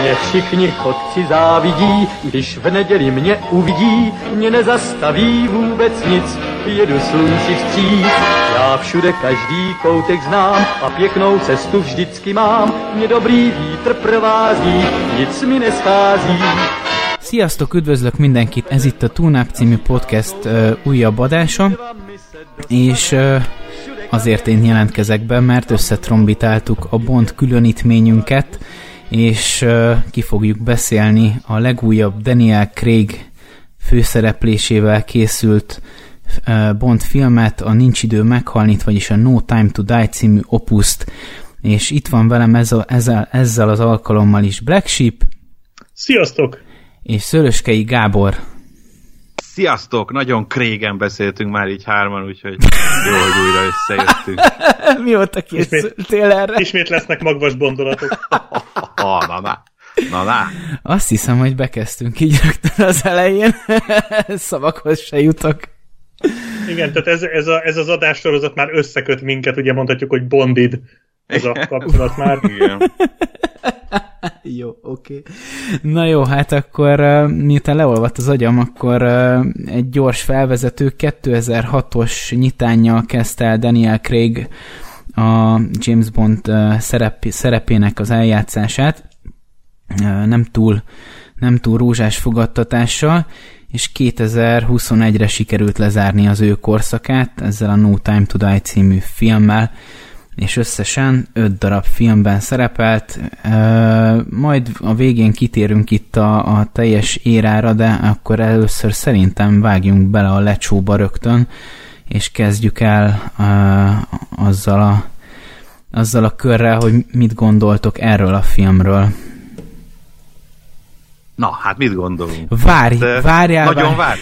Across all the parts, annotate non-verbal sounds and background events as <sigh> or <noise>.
Mě všichni chodci závidí, když v neděli mě uvidí, mě nezastaví vůbec nic, jedu slunci vstříc. Já všude každý koutek znám a pěknou cestu vždycky mám, mě dobrý vítr provází, nic mi neschází. Sziasztok, üdvözlök mindenkit, ez itt a Túnáp című podcast uh, újabb adása, és uh, azért én jelentkezek be, mert összetrombitáltuk a Bond különítményünket, és uh, ki fogjuk beszélni a legújabb Daniel Craig főszereplésével készült uh, Bond filmet, a Nincs idő meghalni, vagyis a No Time to Die című opuszt, és itt van velem ez a, ezzel, ezzel az alkalommal is Black Sheep. Sziasztok! És Szöröskei Gábor. Sziasztok! Nagyon krégen beszéltünk már így hárman, úgyhogy jó, hogy újra összejöttünk. <laughs> Mióta készültél erre? Ismét lesznek magvas gondolatok. ha, <laughs> na, na. Na, na. Azt hiszem, hogy bekezdtünk így rögtön az elején. <laughs> Szavakhoz se jutok. Igen, tehát ez, ez, a, ez az adássorozat már összeköt minket, ugye mondhatjuk, hogy bondid ez a kapcsolat már. Igen. <laughs> jó, oké. Okay. Na jó, hát akkor miután leolvadt az agyam, akkor egy gyors felvezető 2006-os nyitánnyal kezdte el Daniel Craig a James Bond szerep, szerepének az eljátszását. Nem túl, nem túl rózsás fogadtatással, és 2021-re sikerült lezárni az ő korszakát ezzel a No Time to Die című filmmel, és összesen öt darab filmben szerepelt. Majd a végén kitérünk itt a, a teljes érára, de akkor először szerintem vágjunk bele a lecsóba rögtön, és kezdjük el azzal a, azzal a körrel, hogy mit gondoltok erről a filmről. Na, hát mit gondolunk? Várj, hát, várjál, Nagyon várj.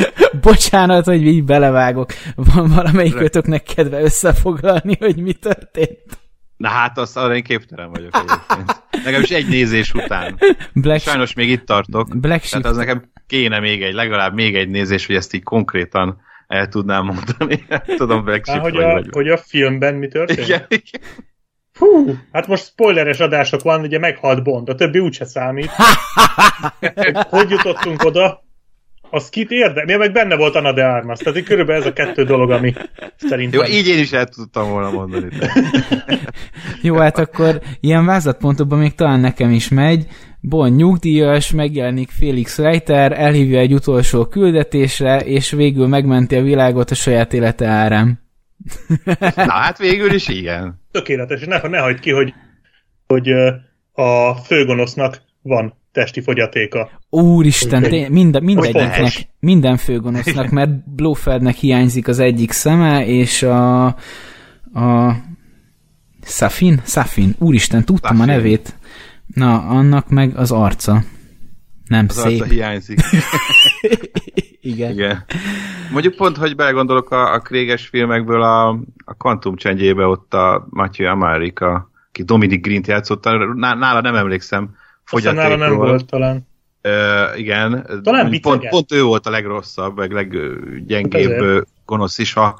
<laughs> Bocsánat, hogy így belevágok. Van valamelyik ötöknek kedve összefoglalni, hogy mi történt. Na hát, azt arra én képtelen vagyok egyébként. Legalábbis egy nézés után. Black Sajnos még itt tartok. Black. Tehát az nekem kéne még egy, legalább még egy nézés, hogy ezt így konkrétan el tudnám mondani. <laughs> Tudom, Black Sheep hogy, vagy a, vagy. hogy a filmben mi történt? Igen, igen. Hú, hát most spoileres adások van, ugye meghalt Bond, a többi úgyse számít. <laughs> hogy jutottunk oda? Az kit érde? Mi meg benne volt Anna de Armas. Tehát körülbelül ez a kettő dolog, ami szerintem... Jó, így én is el tudtam volna mondani. <laughs> Jó, hát akkor ilyen vázlatpontokban még talán nekem is megy. Bond nyugdíjas, megjelenik Felix Reiter, elhívja egy utolsó küldetésre, és végül megmenti a világot a saját élete árán. Na hát végül is igen. Tökéletes, és ne, ne hagyd ki, hogy, hogy a főgonosznak van testi fogyatéka. Úristen, Hogy- té- minden, mindegyiknek, minden főgonosznak, mert Blofeldnek hiányzik az egyik szeme, és a, a Safin? Safin. Úristen, tudtam Safin. a nevét. Na, annak meg az arca. Nem Az szép. arca hiányzik. <laughs> Igen. Igen. Mondjuk pont, hogy belegondolok a, a Kréges filmekből a, a Quantum Change-ébe ott a Matthew Amerika, aki Dominic Green-t játszotta, ná- nála nem emlékszem Aztán nála nem fogyatékról. volt talán. Ö, igen. Talán pont, pont ő volt a legrosszabb, meg leggyengébb Hát gonosz is a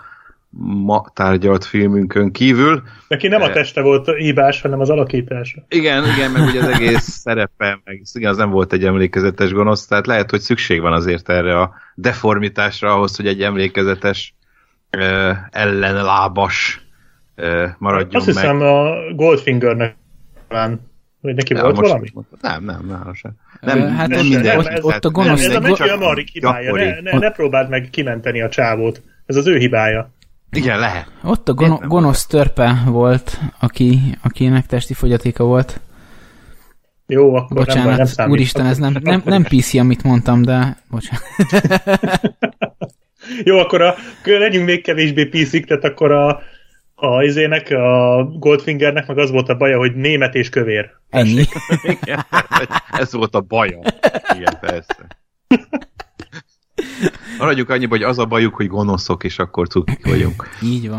ma tárgyalt filmünkön kívül. Neki nem a Eh. teste volt hibás, hanem az alakítása. Igen, igen, meg ugye az egész <laughs> szerepe, meg igen, az nem volt egy emlékezetes gonosz, tehát lehet, hogy szükség van azért erre a deformitásra ahhoz, hogy egy emlékezetes ö, ellenlábas ö, maradjon Azt hiszem meg. a Goldfingernek talán, hogy neki volt most valami? Nem, nem, nála sem. Nem, hát nem minden. ott- Tehát ott a nem- gonosz- Ez a nem Matthew Amarik hibája. Ne, ne, ne próbáld meg kimenteni a csávót. Ez az ő hibája. Igen, lehet. Ott a gono- nem gonosz törpe volt, aki, akinek testi fogyatéka volt. Jó, akkor nem, baj, nem Bocsánat, számít. úristen, ez nem, nem, nem PC, amit mondtam, de bocsánat. <laughs> Jó, akkor a, legyünk még kevésbé piszik, tehát akkor a, a izének, a Goldfingernek meg az volt a baja, hogy német és kövér. Ennyi. <laughs> Igen, ez volt a baja. Igen, persze. <laughs> Maradjuk annyiba, hogy az a bajuk, hogy gonoszok, és akkor cukik vagyunk. Így van.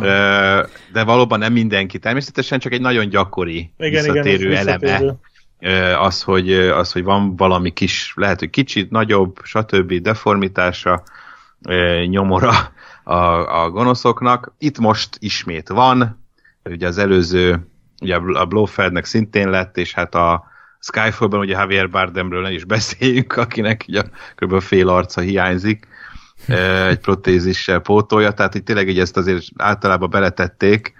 De valóban nem mindenki. Természetesen csak egy nagyon gyakori Igen, igen, visszatérő ez eleme. visszatérő. Az hogy, az, hogy van valami kis, lehet, hogy kicsit nagyobb, stb. deformitása, nyomora a, a gonoszoknak. Itt most ismét van, ugye az előző ugye a Blofeldnek szintén lett, és hát a Skyfallban ugye Javier Bardemről ne is beszéljünk, akinek ugye kb. fél arca hiányzik, egy protézissel pótolja, tehát itt tényleg így ezt azért általában beletették,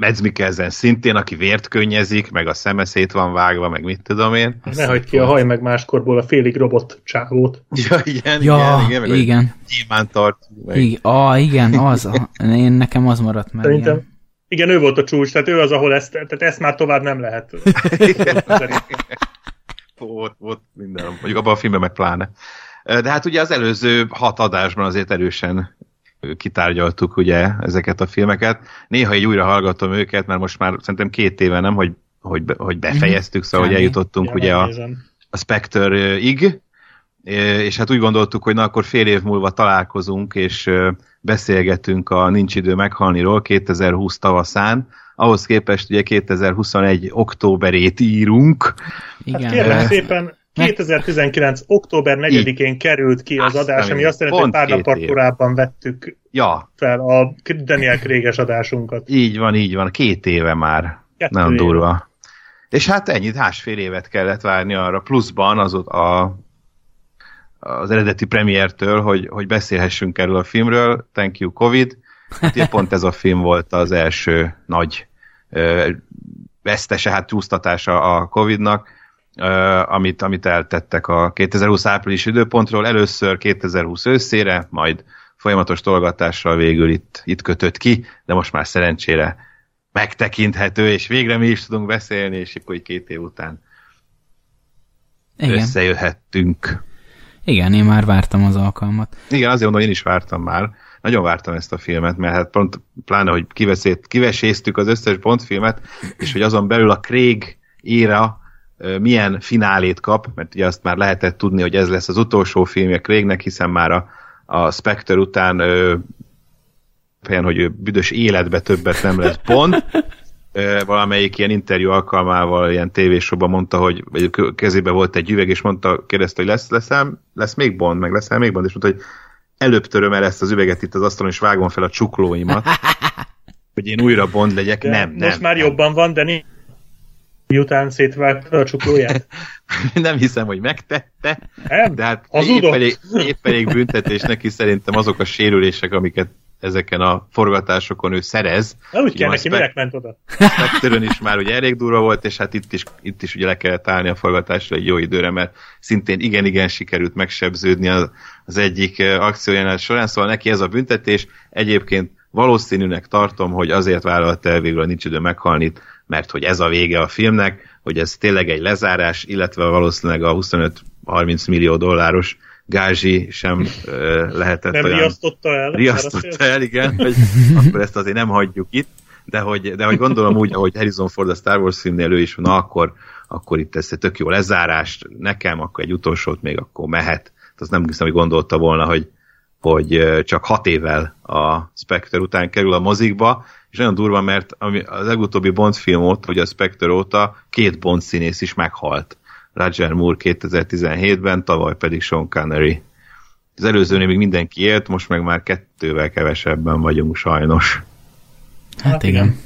Mads Mikkelsen szintén, aki vért könnyezik, meg a szeme szét van vágva, meg mit tudom én. Ne hagyd ki a haj meg máskorból a félig robot csávót. Ja, igen, Ja, igen, igen. igen. Gyémánt tart. Meg. Igen, ah, igen, az. A, én nekem az maradt meg. Szerintem, Igen. Igen, ő volt a csúcs, tehát ő az, ahol ezt, tehát ezt már tovább nem lehet. <laughs> Volt, volt minden, mondjuk abban a filmben meg pláne. De hát ugye az előző hat adásban azért erősen kitárgyaltuk ugye ezeket a filmeket. Néha így újra hallgatom őket, mert most már szerintem két éve nem, hogy, hogy, hogy befejeztük, szóval hogy Kb. eljutottunk Ja, ugye a, a Spectre-ig, és hát úgy gondoltuk, hogy na akkor fél év múlva találkozunk, és beszélgetünk a Nincs idő meghalniról 2020 tavaszán. Ahhoz képest ugye 2021 októberét írunk. Igen. Hát kérlek szépen, 2019. október 4-én került ki az adás, ami azt jelenti, hogy pár nappal korábban vettük Ja, fel a Daniel Kréges adásunkat. így van, így van. Két éve már. Kettő Nagyon éve. durva. És hát ennyit, másfél évet kellett várni arra, pluszban az ott a, az eredeti premiértől, hogy, hogy beszélhessünk erről a filmről. Thank you, Covid. Hát pont ez a film volt az első nagy ö, vesztese, hát csúsztatása a Covidnak, ö, amit, amit eltettek a 2020 április időpontról, először 2020 őszére, majd folyamatos tolgatással végül itt, itt kötött ki, de most már szerencsére megtekinthető, és végre mi is tudunk beszélni, és akkor így két év után Igen. összejöhettünk. Igen, én már vártam az alkalmat. Igen, azért mondom, én is vártam már. Nagyon vártam ezt a filmet, mert hát pont pláne, hogy kiveszét, kiveséztük az összes Bond filmet, és hogy azon belül a Craig éra milyen finálét kap, mert ugye azt már lehetett tudni, hogy ez lesz az utolsó filmje Craignek, hiszen már a, a Spectre után ö, olyan, hogy ő büdös életbe többet nem lesz Bond, valamelyik ilyen interjú alkalmával, ilyen tévésóban mondta, hogy kezébe volt egy üveg, és mondta, kérdezte, hogy lesz, leszel, lesz még Bond, meg leszel még Bond, és mondta, hogy előbb töröm el ezt az üveget itt az asztalon, és vágom fel a csuklóimat, <laughs> hogy én újra Bond legyek. De nem, nem. most már nem. jobban van, de miután szétvágta a csuklóját. <laughs> nem hiszem, hogy megtette, Nem? de hát épp elég, épp elég büntetés neki szerintem azok a sérülések, amiket ezeken a forgatásokon ő szerez. Na úgy kell neki, Spec- minek ment oda? Spectre-ön is már ugye elég durva volt, és hát itt is, itt is ugye le kellett állni a forgatásra egy jó időre, mert szintén igen-igen sikerült megsebződni az, az egyik eh, akciójánál során, szóval neki ez a büntetés. Egyébként valószínűnek tartom, hogy azért vállalta el végül a nincs idő meghalni, mert hogy ez a vége a filmnek, hogy ez tényleg egy lezárás, illetve valószínűleg a 25-30 millió dolláros gázsi sem ö, lehetett Nem olyan riasztotta el? riasztotta el, igen, hogy akkor ezt azért nem hagyjuk itt, de hogy, de hogy gondolom úgy, ahogy Harrison Ford a Star Wars filmnél ő is, na akkor, akkor itt ez egy tök jó lezárás, nekem akkor egy utolsót még akkor mehet. Tehát azt nem hiszem, hogy gondolta volna, hogy, hogy csak hat évvel a Spectre után kerül a mozikba, és nagyon durva, mert ami az legutóbbi Bond film óta, hogy a Spectre óta két Bond színész is meghalt. Roger Moore 2017-ben, tavaly pedig Sean Connery. Az előzőnél még mindenki élt, most meg már kettővel kevesebben vagyunk sajnos. Hát, Hát igen. igen.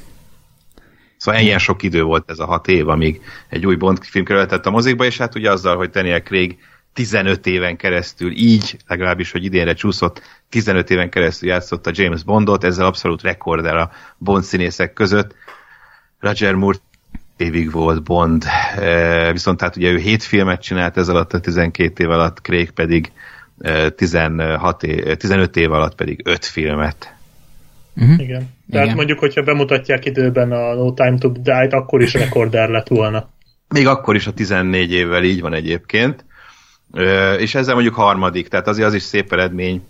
Szóval ilyen sok idő volt ez a hat év, amíg egy új Bond film kerülhetett a mozikba, és hát ugye azzal, hogy Daniel Craig 15 éven keresztül így, legalábbis, hogy idénre csúszott, 15 éven keresztül játszotta James Bondot, ezzel abszolút rekordel a Bond színészek között. Roger Moore évig volt Bond, e, viszont hát ugye ő 7 filmet csinált ez alatt a 12 év alatt, Craig pedig e, 16 év, 15 év alatt pedig 5 filmet. Igen. Tehát Igen. mondjuk, hogyha bemutatják időben a No Time to Die-t, akkor is rekorder lett volna. Még akkor is a 14 évvel így van egyébként. És ezzel mondjuk harmadik, tehát azért az is szép eredmény,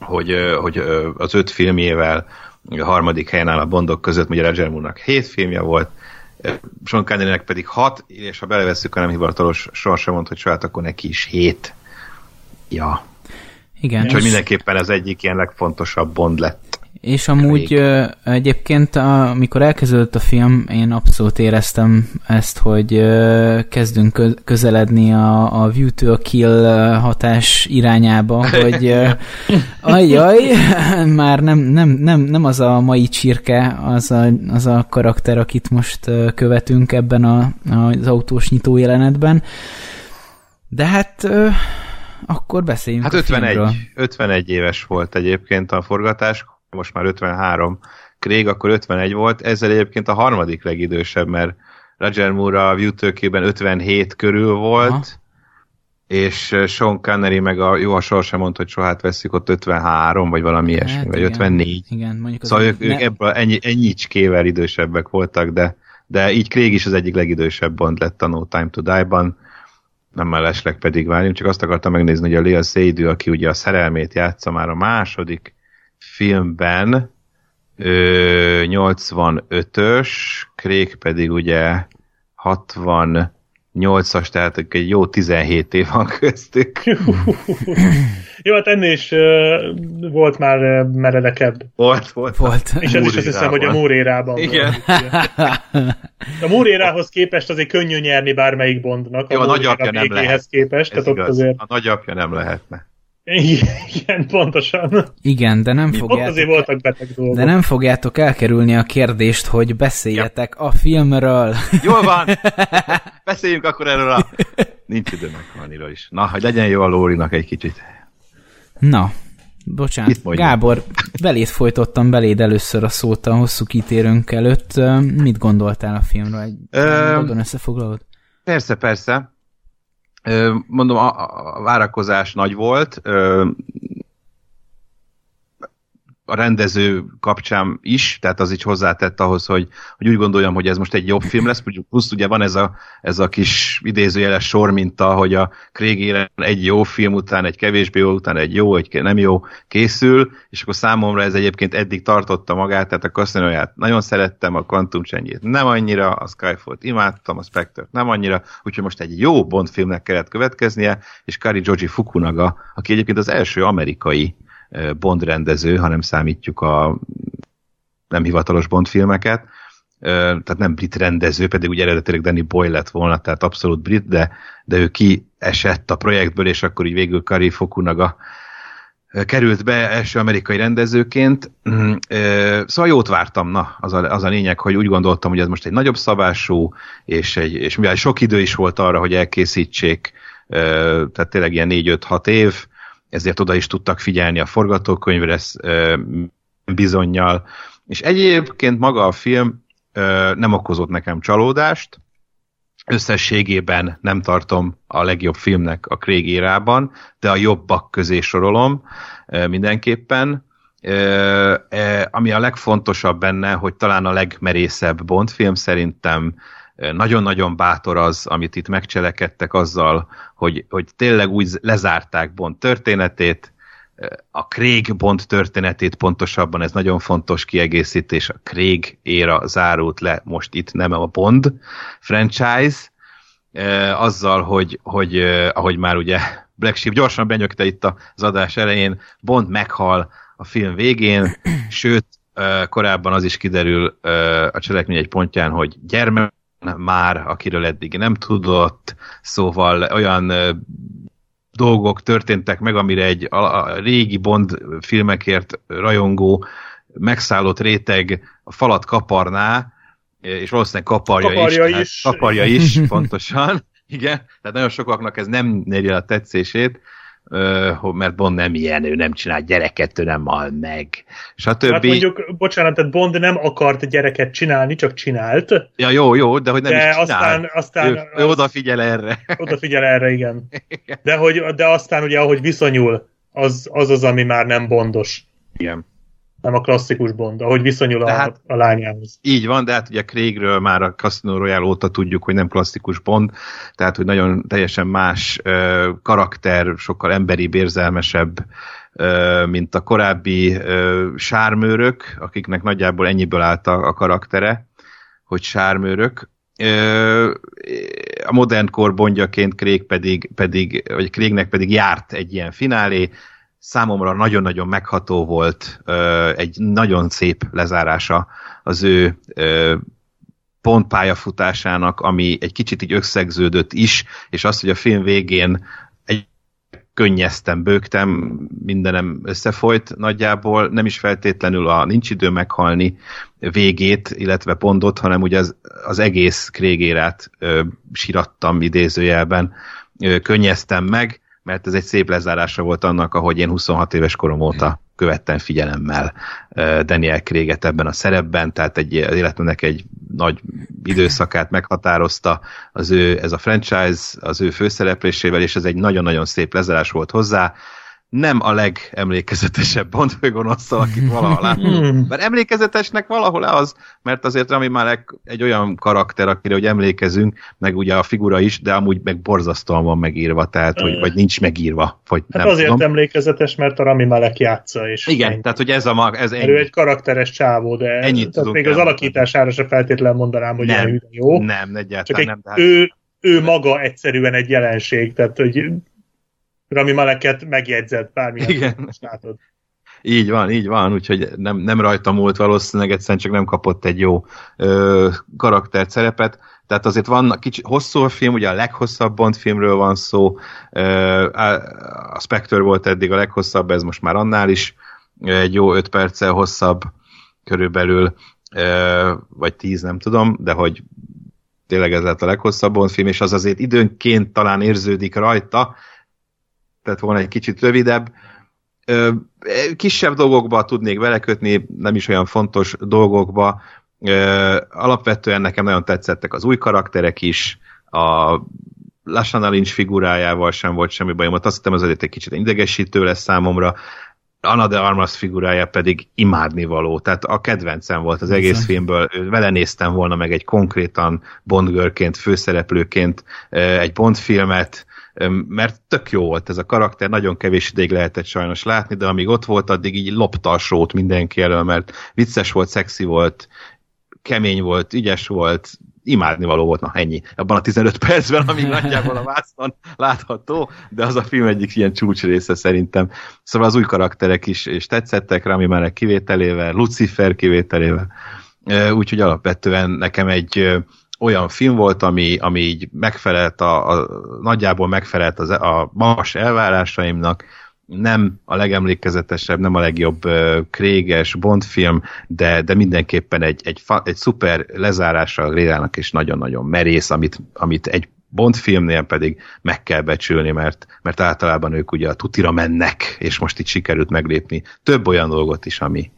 hogy, hogy az öt filmjével a harmadik helyen áll a Bondok között, ugye Roger Moore-nak hét filmje volt, Sean Connery-nek pedig hat, és ha belevesszük a nem hivatalos sorsa mond, hogy saját, akkor neki is hét. Ja. Igen. Úgyhogy mindenképpen ez egyik ilyen legfontosabb Bond lett. És amúgy ö, egyébként, amikor elkezdődött a film, én abszolút éreztem ezt, hogy kezdünk kö- közeledni a, a View to a Kill hatás irányába, <laughs> hogy ö, ajjaj, <laughs> már nem, nem, nem, nem az a mai csirke, az a, az a karakter, akit most követünk ebben a, az autós nyitó jelenetben. De hát akkor beszéljünk Hát a 51, filmről. 51 éves volt egyébként a forgatás, most már 53. Craig akkor 51 volt, ezzel egyébként a harmadik legidősebb, mert Roger Moore a View tőkében 57 körül volt, Aha. és eh, Sean Connery meg a jó, a sorsem mondta, hogy sohát veszik, ott 53, vagy valami ilyesmi, Hát vagy igen. 54. Igen, mondjuk az Szóval ők, ne- ők ebből ennyi, ennyicskével idősebbek voltak, de, de így Craig is az egyik legidősebb Bond lett a No Time to Die-ban, nem mellesleg pedig várjunk, csak azt akartam megnézni, hogy a Lea Seydoux, aki ugye a szerelmét játsza már a második filmben, ö, 85-ös, Craig pedig ugye 68-as, tehát egy jó 17 év van köztük. Jó, hát ennél is uh, volt már uh, meredekebb. Volt, volt. Volt. És ez is azt hiszem, hogy a Múrérában Igen. <laughs> A Múrérához képest azért könnyű nyerni bármelyik Bondnak. Jó, a Múréra nagyapja nem lehet. képest, Ez tehát ott igaz. azért... A nagyapja nem lehetne. Igen, pontosan. Igen, de nem fogjátok, azért voltak beteg dolgok. de nem fogjátok elkerülni a kérdést, hogy beszéljetek a filmről. <laughs> Jól van! <laughs> Beszéljünk akkor erről a... Nincs idő meg is. Na, hogy legyen jó a Lórinak egy kicsit. Na, bocsánat? Gábor, beléd folytottam beléd először a szót a hosszú kitérőnk előtt. Ö, Mit gondoltál a filmről? Egy röviden összefoglalod? Persze, persze. Mondom, a, a várakozás nagy volt. A rendező kapcsán is, tehát az így hozzátett ahhoz, hogy, hogy úgy gondoljam, hogy ez most egy jobb film lesz, plusz ugye van ez a, ez a kis idézőjeles sor minta, hogy a Craig egy jó film után, egy kevésbé jó után egy jó, egy nem jó készül, és akkor számomra ez egyébként eddig tartotta magát, tehát a casino nagyon szerettem, a Quantum Change-ét nem annyira, a Skyfall-t imádtam, a Spectre-t nem annyira, úgyhogy most egy jó Bond filmnek kellett következnie, és Kari Joji Fukunaga, aki egyébként az első amerikai Bond rendező, ha nem számítjuk a nem hivatalos Bond filmeket, tehát nem brit rendező, pedig ugye eredetileg Danny Boyle lett volna, tehát abszolút brit, de, de ő kiesett a projektből, és akkor így végül Kari Fukunaga ö, került be első amerikai rendezőként. Mm, Szóval jót vártam, na, az a, az a lényeg, hogy úgy gondoltam, hogy ez most egy nagyobb szabású, és, egy, és mivel sok idő is volt arra, hogy elkészítsék, tehát tényleg ilyen 4-5-6 év, ezért oda is tudtak figyelni a forgatókönyvre ö, bizonyal, és egyébként maga a film nem okozott nekem csalódást, összességében nem tartom a legjobb filmnek a Craig érában, de a jobbak közé sorolom mindenképpen. Ö, ami a legfontosabb benne, hogy talán a legmerészebb Bond film szerintem nagyon-nagyon bátor az, amit itt megcselekedtek azzal, hogy, hogy tényleg úgy lezárták Bond történetét, a Craig Bond történetét pontosabban, ez nagyon fontos kiegészítés, a Craig éra zárult le most itt, nem a Bond franchise, eh, azzal, hogy, hogy eh, ahogy már ugye Black Sheep gyorsan benyögte itt az adás elején, Bond meghal a film végén, sőt, eh, korábban az is kiderül a cselekmény egy pontján, hogy gyermek már, akiről eddig nem tudott, szóval olyan dolgok történtek meg, amire egy a, régi Bond filmekért rajongó megszállott réteg a falat kaparná, és valószínűleg kaparja, Kaparja is. hát is. kaparja is, <laughs> pontosan. Igen, tehát nagyon sokaknak ez nem el a tetszését, mert Bond nem ilyen, ő nem csinál gyereket, ő nem hal meg. A Hát mondjuk, bocsánat, tehát Bond nem akart gyereket csinálni, csak csinált. Ja, jó, jó, de hogy nem De is csinál. aztán- aztán ő, ő odafigyel erre. Odafigyel erre, <laughs> igen. De, hogy, de aztán ugye, ahogy viszonyul, az, az az, ami már nem bondos. Igen. Nem a klasszikus Bond, ahogy viszonyul a, hát- a lányához. Így van, de hát ugye Craigről már a Casino Royale óta tudjuk, hogy nem klasszikus Bond, tehát hogy nagyon teljesen más ö, karakter, sokkal emberibb, érzelmesebb, ö, mint a korábbi ö, sármőrök, akiknek nagyjából ennyiből állt a, a karaktere, hogy sármőrök. Ö, a modern kor bondjaként Craig pedig, pedig, vagy Craignek pedig járt egy ilyen finálé, számomra nagyon-nagyon megható volt, egy nagyon szép lezárása az ő pontpályafutásának, ami egy kicsit így összegződött is, és az, hogy a film végén egy könnyeztem, bőgtem, mindenem összefolyt nagyjából, nem is feltétlenül a nincs idő meghalni végét, illetve pontot, hanem ugye az, az egész krégérát ö, sirattam idézőjelben, könnyeztem meg, mert ez egy szép lezárása volt annak, ahogy én 26 éves korom óta követtem figyelemmel Daniel Kréget ebben a szerepben, tehát egy életemnek egy nagy időszakát meghatározta az ő, ez a franchise az ő főszereplésével, és ez egy nagyon-nagyon szép lezárás volt hozzá nem a legemlékezetesebb Bond főgonoszszal, akit valaha láttunk. <laughs> Mert emlékezetesnek valahol az, mert azért Rami Malek egy olyan karakter, akire hogy emlékezünk, meg ugye a figura is, de amúgy meg borzasztóan van megírva, tehát, hogy, vagy nincs megírva. Vagy hát nem azért tudom. emlékezetes, mert a Rami Malek játsza. És Igen, ennyi. tehát hogy ez a mag, ez ennyi. Ő egy karakteres csávó, de ennyit tehát még az alakítására se feltétlenül mondanám, hogy nem, jó. Nem, egyáltalán Csak egy, nem. Tehát... Ő, ő maga egyszerűen egy jelenség, tehát hogy Rami Maleket megjegyzett bármilyen. Igen. Látod. Így van, így van, úgyhogy nem, nem rajta múlt valószínűleg, egyszerűen csak nem kapott egy jó ö, karakter szerepet. Tehát azért van kicsi, hosszú a film, ugye a leghosszabb Bond filmről van szó, ö, a Spectre volt eddig a leghosszabb, ez most már annál is egy jó öt perccel hosszabb körülbelül, ö, vagy tíz, nem tudom, de hogy tényleg ez lett a leghosszabb Bond film, és az azért időnként talán érződik rajta, tehát volna egy kicsit rövidebb. Kisebb dolgokba tudnék belekötni, nem is olyan fontos dolgokba. Alapvetően nekem nagyon tetszettek az új karakterek is, a Lashana Lynch figurájával sem volt semmi bajom, azt hittem az azért egy kicsit idegesítő lesz számomra, Anna de Armas figurája pedig imádnivaló, tehát a kedvencem volt az egész Viszont. filmből, vele néztem volna meg egy konkrétan Bondgörként, főszereplőként egy Bond filmet, mert tök jó volt ez a karakter, nagyon kevés ideig lehetett sajnos látni, de amíg ott volt, addig így lopta a sót mindenki elől, mert vicces volt, szexi volt, kemény volt, ügyes volt, imádnivaló volt, na ennyi, abban a 15 percben, amíg <laughs> nagyjából a vászon látható, de az a film egyik ilyen csúcs része szerintem. Szóval az új karakterek is és tetszettek, Rami Malek kivételével, Lucifer kivételével, úgyhogy alapvetően nekem egy olyan film volt, ami, ami így megfelelt a, a nagyjából megfelelt az, a magas elvárásaimnak, nem a legemlékezetesebb, nem a legjobb uh, kréges Bond film, de, de mindenképpen egy, egy, egy szuper lezárása a Grédának, és nagyon-nagyon merész, amit, amit egy Bond filmnél pedig meg kell becsülni, mert, mert általában ők ugye a tutira mennek, és most itt sikerült meglépni több olyan dolgot is, ami,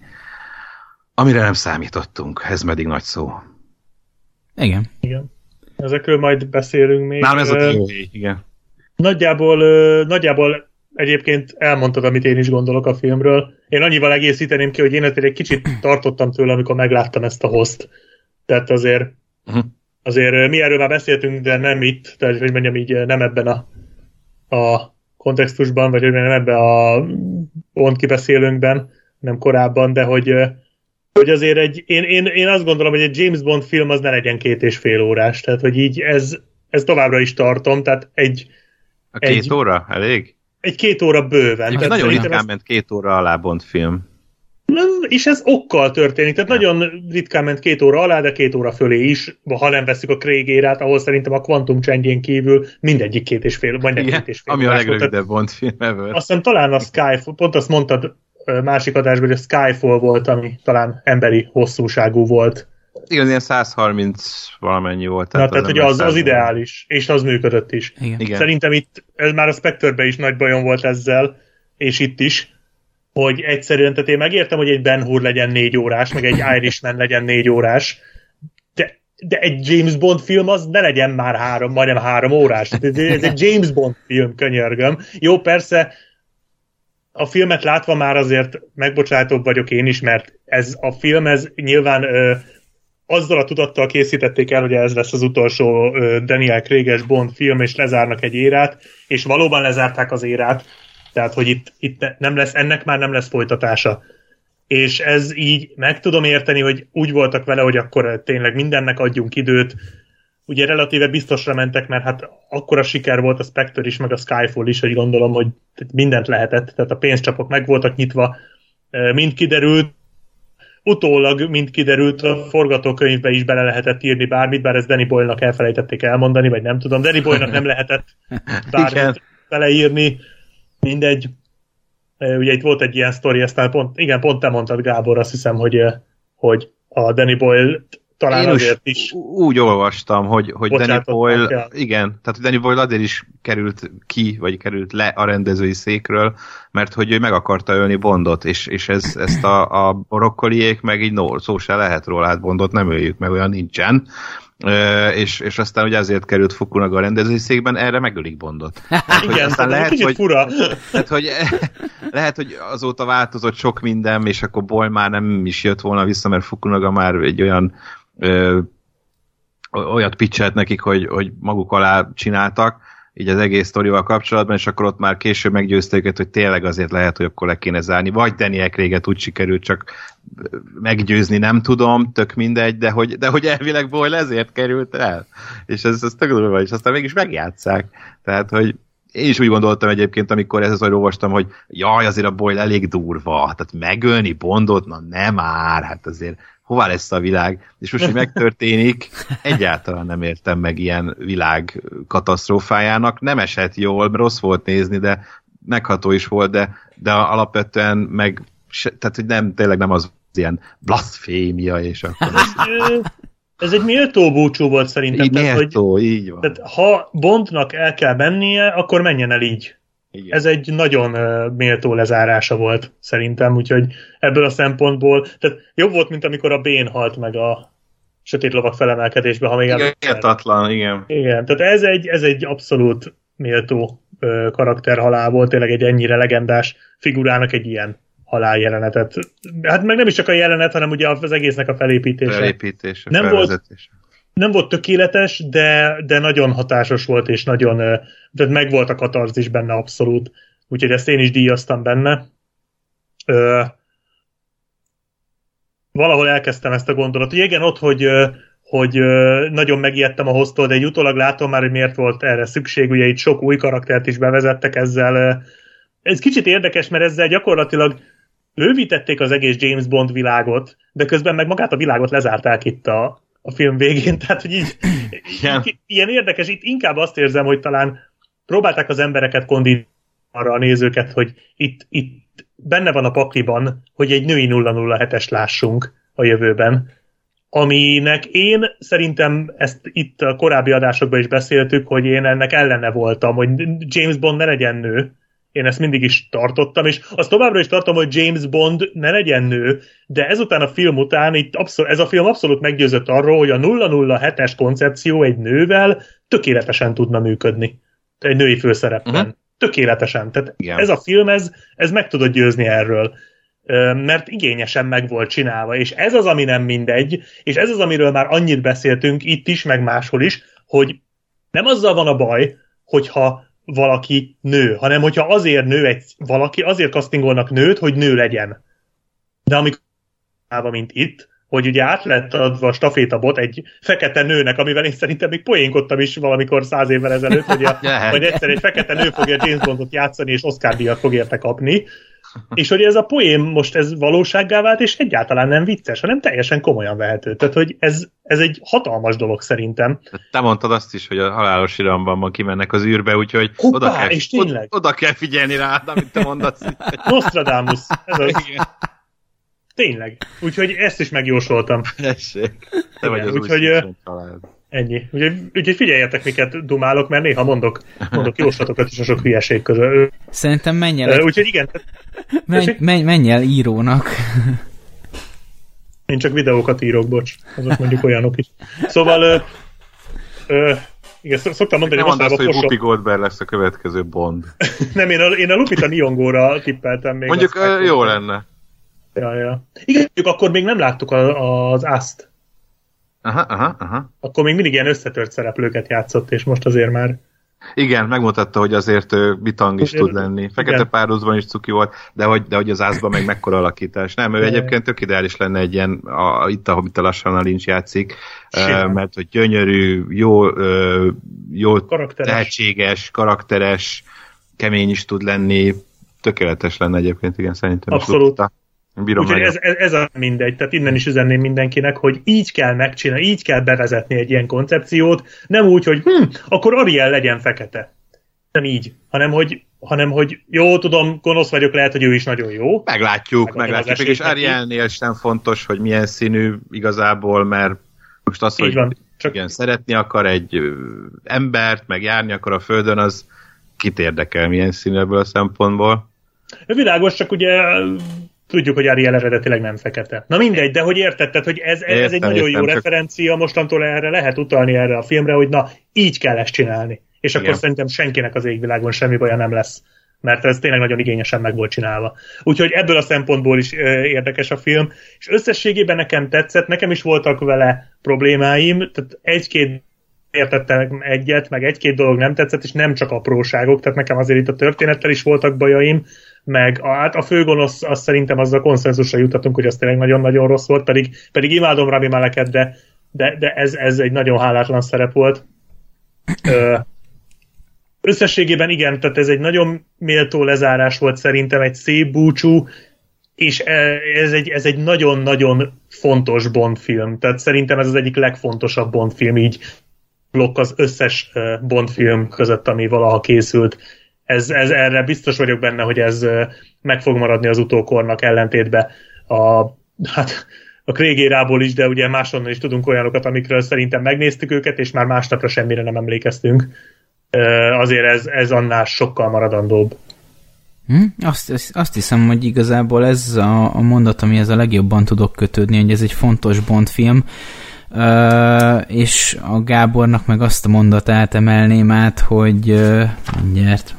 amire nem számítottunk. Ez pedig nagy szó. Igen. Igen. Ezekről majd beszélünk még. Nálam ez a jó igen. Nagyjából, nagyjából egyébként elmondtad, amit én is gondolok a filmről. Én annyival egészíteném ki, hogy én egy kicsit tartottam tőle, amikor megláttam ezt a host. Tehát azért, uh-huh. azért mi erről már beszéltünk, de nem itt, tehát hogy mondjam így, nem ebben a, a kontextusban, vagy hogy nem ebben a pont kibeszélőnkben, nem korábban, de hogy hogy azért egy, én, én, én azt gondolom, hogy egy James Bond film az ne legyen két és fél órás, tehát hogy így ez, ez továbbra is tartom, tehát egy... A két egy, óra? Elég? Egy két óra bőven. Ez nagyon ritkán ment két óra alá Bond film. És ez okkal történik, tehát ja. nagyon ritkán ment két óra alá, de két óra fölé is, ha nem veszük a Craig érát, ahol szerintem a Quantum Change-én kívül mindegyik két és fél, vagy nem két és fél. Ami a legrövidebb Bond film ever. Aztán talán a Sky, pont azt mondtad másik adásban, hogy a Skyfall volt, ami talán emberi hosszúságú volt. Igen, ilyen 130 valamennyi volt. Tehát, Na, tehát az, az, az ideális, és az működött is. Igen. Igen. Szerintem itt, ez már a spectre is nagy bajom volt ezzel, és itt is, hogy egyszerűen, tehát én megértem, hogy egy Ben Hur legyen négy órás, meg egy Irishman legyen négy órás, de, de egy James Bond film az ne legyen már három, majdnem három órás. Ez egy James Bond film, könyörgöm. Jó, persze, a filmet látva már azért megbocsátóbb vagyok én is, mert ez a film, ez nyilván ö, azzal a tudattal készítették el, hogy ez lesz az utolsó ö, Daniel Craig-es Bond film, és lezárnak egy érát, és valóban lezárták az érát, tehát, hogy itt, itt nem lesz, ennek már nem lesz folytatása. És ez így meg tudom érteni, hogy úgy voltak vele, hogy akkor tényleg mindennek adjunk időt, ugye relatíve biztosra mentek, mert hát akkora siker volt a Spectre is, meg a Skyfall is, hogy gondolom, hogy mindent lehetett, tehát a pénzcsapok meg voltak nyitva, mind kiderült, utólag, mint kiderült, a forgatókönyvbe is bele lehetett írni bármit, bár ezt Danny Boyle-nak elfelejtették elmondani, vagy nem tudom. Danny Boyle-nak nem lehetett <laughs> bármit beleírni, mindegy. Ugye itt volt egy ilyen sztori, aztán pont, igen, pont te mondtad, Gábor, azt hiszem, hogy, hogy a Danny Boyle talán Én azért is. Úgy olvastam, hogy, hogy Danny Boyle, el. igen, tehát Danny Boyle azért is került ki, vagy került le a rendezői székről, mert hogy ő meg akarta ölni Bondot, és, és ez, ezt a, a brokkoliék meg így no, szó se lehet róla, hát Bondot nem öljük, meg olyan nincsen. Uh, és, és aztán ugye azért került Fukunaga a rendezői székben, erre megölik Bondot. <laughs> Hát, Igen, aztán lehet, hogy, fura. Tehát, hogy lehet, hogy azóta változott sok minden, és akkor Boyle már nem is jött volna vissza, mert Fukunaga már egy olyan ö, olyat pitchelt nekik, hogy, hogy maguk alá csináltak, így az egész sztorival kapcsolatban, és akkor ott már később meggyőzte őket, hogy tényleg azért lehet, hogy akkor le kéne zárni. Vagy Daniel Craig-et úgy sikerült csak meggyőzni, nem tudom, tök mindegy, de hogy, de hogy elvileg Boyle ezért került el. És ez, ez tök durva, és aztán mégis megjátszák. Tehát, hogy én is úgy gondoltam egyébként, amikor ezt az olvastam, hogy jaj, azért a Boyle elég durva, tehát megölni Bondot, na nem már, hát azért hová lesz a világ, és most, hogy <laughs> megtörténik, egyáltalán nem értem meg ilyen világ katasztrófájának. Nem esett jól, rossz volt nézni, de megható is volt, de, de alapvetően meg, tehát hogy nem, tényleg nem az ilyen blasfémia, és akkor... Ez, <laughs> ez egy méltó búcsú volt szerintem. Így tehát, méltó, hogy, így van. Tehát, ha Bondnak el kell mennie, akkor menjen el így. Igen. Ez egy nagyon méltó lezárása volt szerintem, úgyhogy ebből a szempontból, tehát jobb volt, mint amikor a Bén halt meg a sötét lovak felemelkedésbe, ha még igen, értatlan, igen. Igen, tehát ez egy, ez egy abszolút méltó ö, karakterhalál volt, tényleg egy ennyire legendás figurának egy ilyen haláljelentet. Hát meg nem is csak a jelenet, hanem ugye az egésznek a felépítése. Felépítése, nem volt, nem volt tökéletes, de, de nagyon hatásos volt, és nagyon, tehát meg volt a katarzis benne abszolút. Úgyhogy ezt én is díjaztam benne. Ö, valahol elkezdtem ezt a gondolatot. Igen, ott, hogy, hogy nagyon megijedtem a hoztól, de egy utólag látom már, hogy miért volt erre szükség. Ugye itt sok új karaktert is bevezettek ezzel. Ez kicsit érdekes, mert ezzel gyakorlatilag bővítették az egész James Bond világot, de közben meg magát a világot lezárták itt a, a film végén, <laughs> tehát hogy így, így ilyen érdekes, itt inkább azt érzem, hogy talán próbálták az embereket kondítani arra a nézőket, hogy itt, itt benne van a pakliban, hogy egy női 007-es lássunk a jövőben, aminek én szerintem ezt itt a korábbi adásokban is beszéltük, hogy én ennek ellene voltam, hogy James Bond ne legyen nő, én ezt mindig is tartottam, és azt továbbra is tartom, hogy James Bond ne legyen nő, de ezután a film után itt abszol- ez a film abszolút meggyőzött arról, hogy a 007-es koncepció egy nővel tökéletesen tudna működni. Egy női főszerepben. Uh-huh. Tökéletesen. Tehát Igen. ez a film, ez, ez meg tudod győzni erről mert igényesen meg volt csinálva, és ez az, ami nem mindegy, és ez az, amiről már annyit beszéltünk itt is, meg máshol is, hogy nem azzal van a baj, hogyha valaki nő, hanem hogyha azért nő egy valaki, azért castingolnak nőt, hogy nő legyen. De amikor mint itt, hogy ugye át lett adva a stafétabot egy fekete nőnek, amivel én szerintem még poénkodtam is valamikor száz évvel ezelőtt, hogy, a, <laughs> hogy egyszer egy fekete nő fogja James Bondot játszani, és Oscar díjat fog érte kapni. És hogy ez a poém most ez valósággá vált, és egyáltalán nem vicces, hanem teljesen komolyan vehető. Tehát, hogy ez, ez egy hatalmas dolog szerintem. Te mondtad azt is, hogy a halálos iramban kimennek az űrbe, úgyhogy Hoppá, oda, kell, és tényleg. oda, oda kell figyelni rá, amit te mondasz. <laughs> Nostradamus. Ez az. Igen. Tényleg. Úgyhogy ezt is megjósoltam. Tessék. Te vagy az úgyhogy, Ennyi. Úgyhogy, úgyhogy figyeljetek, miket dumálok, mert néha mondok, mondok jóslatokat is a sok hülyeség közül. Szerintem menj el. Úgyhogy igen. Menj, menj, menj el írónak. Én csak videókat írok, bocs. Azok mondjuk olyanok is. Szóval ö, ö, igen, szoktam mondani, hogy mondasz, hogy Whoopi Goldberg lesz a következő Bond. <laughs> Nem, én a, én a Lupita Nyongóra tippeltem még. Mondjuk ö, jó lenne. Ja, ja. Igen, akkor még nem láttuk a, az azt. Aha, aha, aha. Akkor még mindig ilyen összetört szereplőket játszott, és most azért már... Igen, megmutatta, hogy azért ő bitang is tud lenni. Fekete Igen. párosban is cuki volt, de hogy, de hogy az ászban meg mekkora alakítás. Nem, ő egyébként tök ideális lenne egy ilyen, a, itt, ahol itt a lassan a lincs játszik, uh, mert hogy gyönyörű, jó, jó karakteres. tehetséges, karakteres, kemény is tud lenni, tökéletes lenne egyébként, igen, szerintem. Abszolút. Bírom Úgyhogy ez, ez, ez a mindegy, tehát innen is üzenném mindenkinek, hogy így kell megcsinálni, így kell bevezetni egy ilyen koncepciót, nem úgy, hogy hm, akkor Ariel legyen fekete. Nem így, hanem hogy, hanem hogy jó, tudom, gonosz vagyok, lehet, hogy ő is nagyon jó. Meglátjuk, meg meglátjuk, és Arielnél sem fontos, hogy milyen színű igazából, mert most az, így hogy van. Csak... igen, szeretni akar egy embert, meg járni akar a földön, az kit érdekel milyen színű ebből a szempontból. Világos, csak ugye tudjuk, hogy Ariel eredetileg nem fekete. Na mindegy, de hogy értetted, hogy ez, ez értem, egy nagyon értem, jó csak... referencia, mostantól erre lehet utalni erre a filmre, hogy na, így kell ezt csinálni. És Igen. akkor szerintem senkinek az égvilágon semmi baja nem lesz mert ez tényleg nagyon igényesen meg volt csinálva. Úgyhogy ebből a szempontból is érdekes a film, és összességében nekem tetszett, nekem is voltak vele problémáim, tehát egy-két értettem egyet, meg egy-két dolog nem tetszett, és nem csak apróságok, tehát nekem azért itt a történettel is voltak bajaim, meg a, hát a főgonosz azt szerintem azzal konszenzusra juthatunk, hogy az tényleg nagyon-nagyon rossz volt, pedig, pedig imádom Rami Maleket, de, de, de ez, ez egy nagyon hálátlan szerep volt. Ö, összességében igen, tehát ez egy nagyon méltó lezárás volt szerintem, egy szép búcsú, és e, ez egy, ez egy nagyon-nagyon fontos Bond film. Tehát szerintem ez az egyik legfontosabb Bond film így blokk az összes Bond film között, ami valaha készült ez, ez erre biztos vagyok benne, hogy ez meg fog maradni az utókornak ellentétbe a, hát, a Krégérából is, de ugye máshonnan is tudunk olyanokat, amikről szerintem megnéztük őket, és már másnapra semmire nem emlékeztünk. Azért ez, ez annál sokkal maradandóbb. Hm? Azt, azt hiszem, hogy igazából ez a, a mondat, amihez a legjobban tudok kötődni, hogy ez egy fontos Bond film, Uh, és a Gábornak meg azt a mondatát emelném át, hogy uh, mindjárt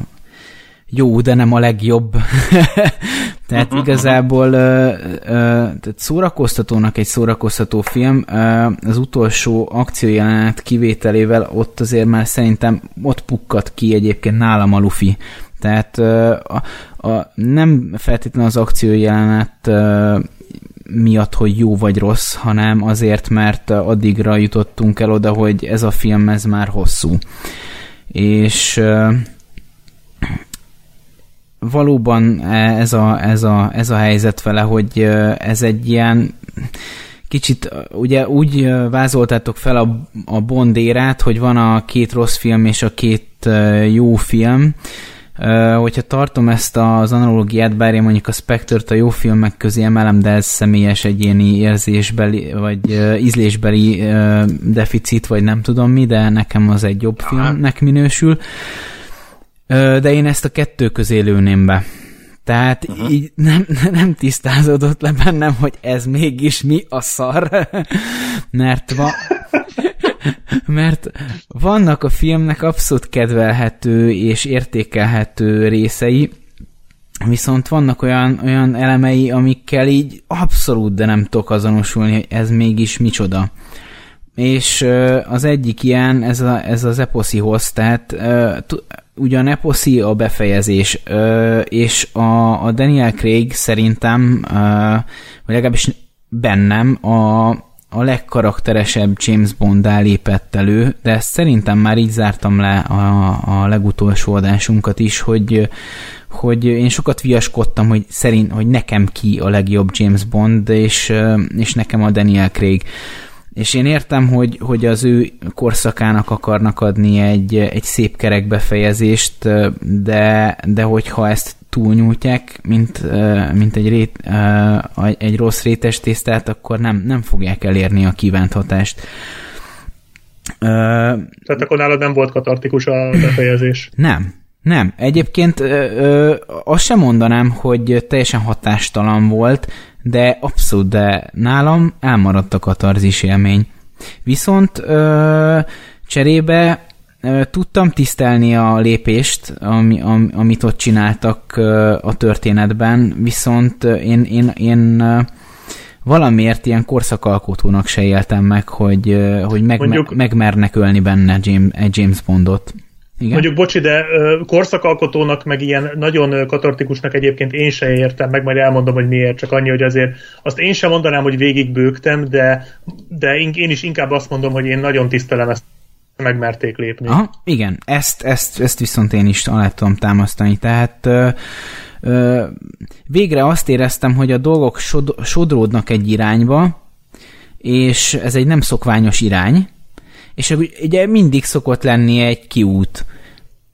jó, de nem a legjobb. <laughs> tehát igazából uh, uh, tehát szórakoztatónak egy szórakoztató film, uh, az utolsó akciójelenet kivételével ott azért már szerintem ott pukkat ki egyébként nálam a Luffy. Tehát uh, a, a, nem feltétlenül az akciójelenet miatt, hogy jó vagy rossz, hanem azért, mert addigra jutottunk el oda, hogy ez a film ez már hosszú. És uh, valóban ez a, ez, a, ez a helyzet vele, hogy ez egy ilyen kicsit ugye úgy vázoltátok fel a, a Bondérát, hogy van a két rossz film és a két jó film, hogyha tartom ezt az analógiát, bár én mondjuk a Spectre-t a jó filmek közé emelem, de ez személyes egyéni érzésbeli, vagy ízlésbeli deficit, vagy nem tudom mi, de nekem az egy jobb filmnek minősül de én ezt a kettő közé lőném be. Tehát uh-huh. így nem, <laughs> nem tisztázódott le bennem, hogy ez mégis mi a szar, <laughs> mert va, <laughs> mert vannak a filmnek abszolút kedvelhető és értékelhető részei, viszont vannak olyan, olyan elemei, amikkel így abszolút de nem tudok azonosulni, hogy ez mégis micsoda. És az egyik ilyen, ez, a, ez az eposzihoz, tehát ugyan eposzi a befejezés, és a, a Daniel Craig szerintem, vagy legalábbis bennem a, a legkarakteresebb James bond lépett elő, de szerintem már így zártam le a, a legutolsó adásunkat is, hogy, hogy én sokat viaskodtam, hogy szerint, hogy nekem ki a legjobb James Bond, és, és nekem a Daniel Craig. És én értem, hogy, hogy az ő korszakának akarnak adni egy, egy szép kerek befejezést, de, de hogyha ezt túlnyújtják, mint, mint egy, rét, egy rossz rétes tésztát, akkor nem, nem fogják elérni a kívánt hatást. Tehát akkor nálad nem volt katartikus a befejezés? <clears throat> Nem, nem. Egyébként ö, ö, azt sem mondanám, hogy teljesen hatástalan volt, de abszolút, de nálam elmaradt a katarzis élmény. Viszont ö, cserébe ö, tudtam tisztelni a lépést, ami, am, amit ott csináltak ö, a történetben, viszont én, én, én ö, valamiért ilyen korszakalkotónak se éltem meg, hogy, hogy meg, Mondjuk... megmernek ölni benne James, egy James Bondot. Igen? Mondjuk, bocsi, de korszakalkotónak, meg ilyen nagyon katartikusnak egyébként én se értem, meg majd elmondom, hogy miért, csak annyi, hogy azért azt én sem mondanám, hogy végigbőgtem, de, de én, én is inkább azt mondom, hogy én nagyon tisztelem ezt megmerték lépni. Aha, igen, ezt, ezt, ezt viszont én is alá tudom támasztani. Tehát ö, ö, végre azt éreztem, hogy a dolgok sod, sodródnak egy irányba, és ez egy nem szokványos irány, és ugye mindig szokott lenni egy kiút.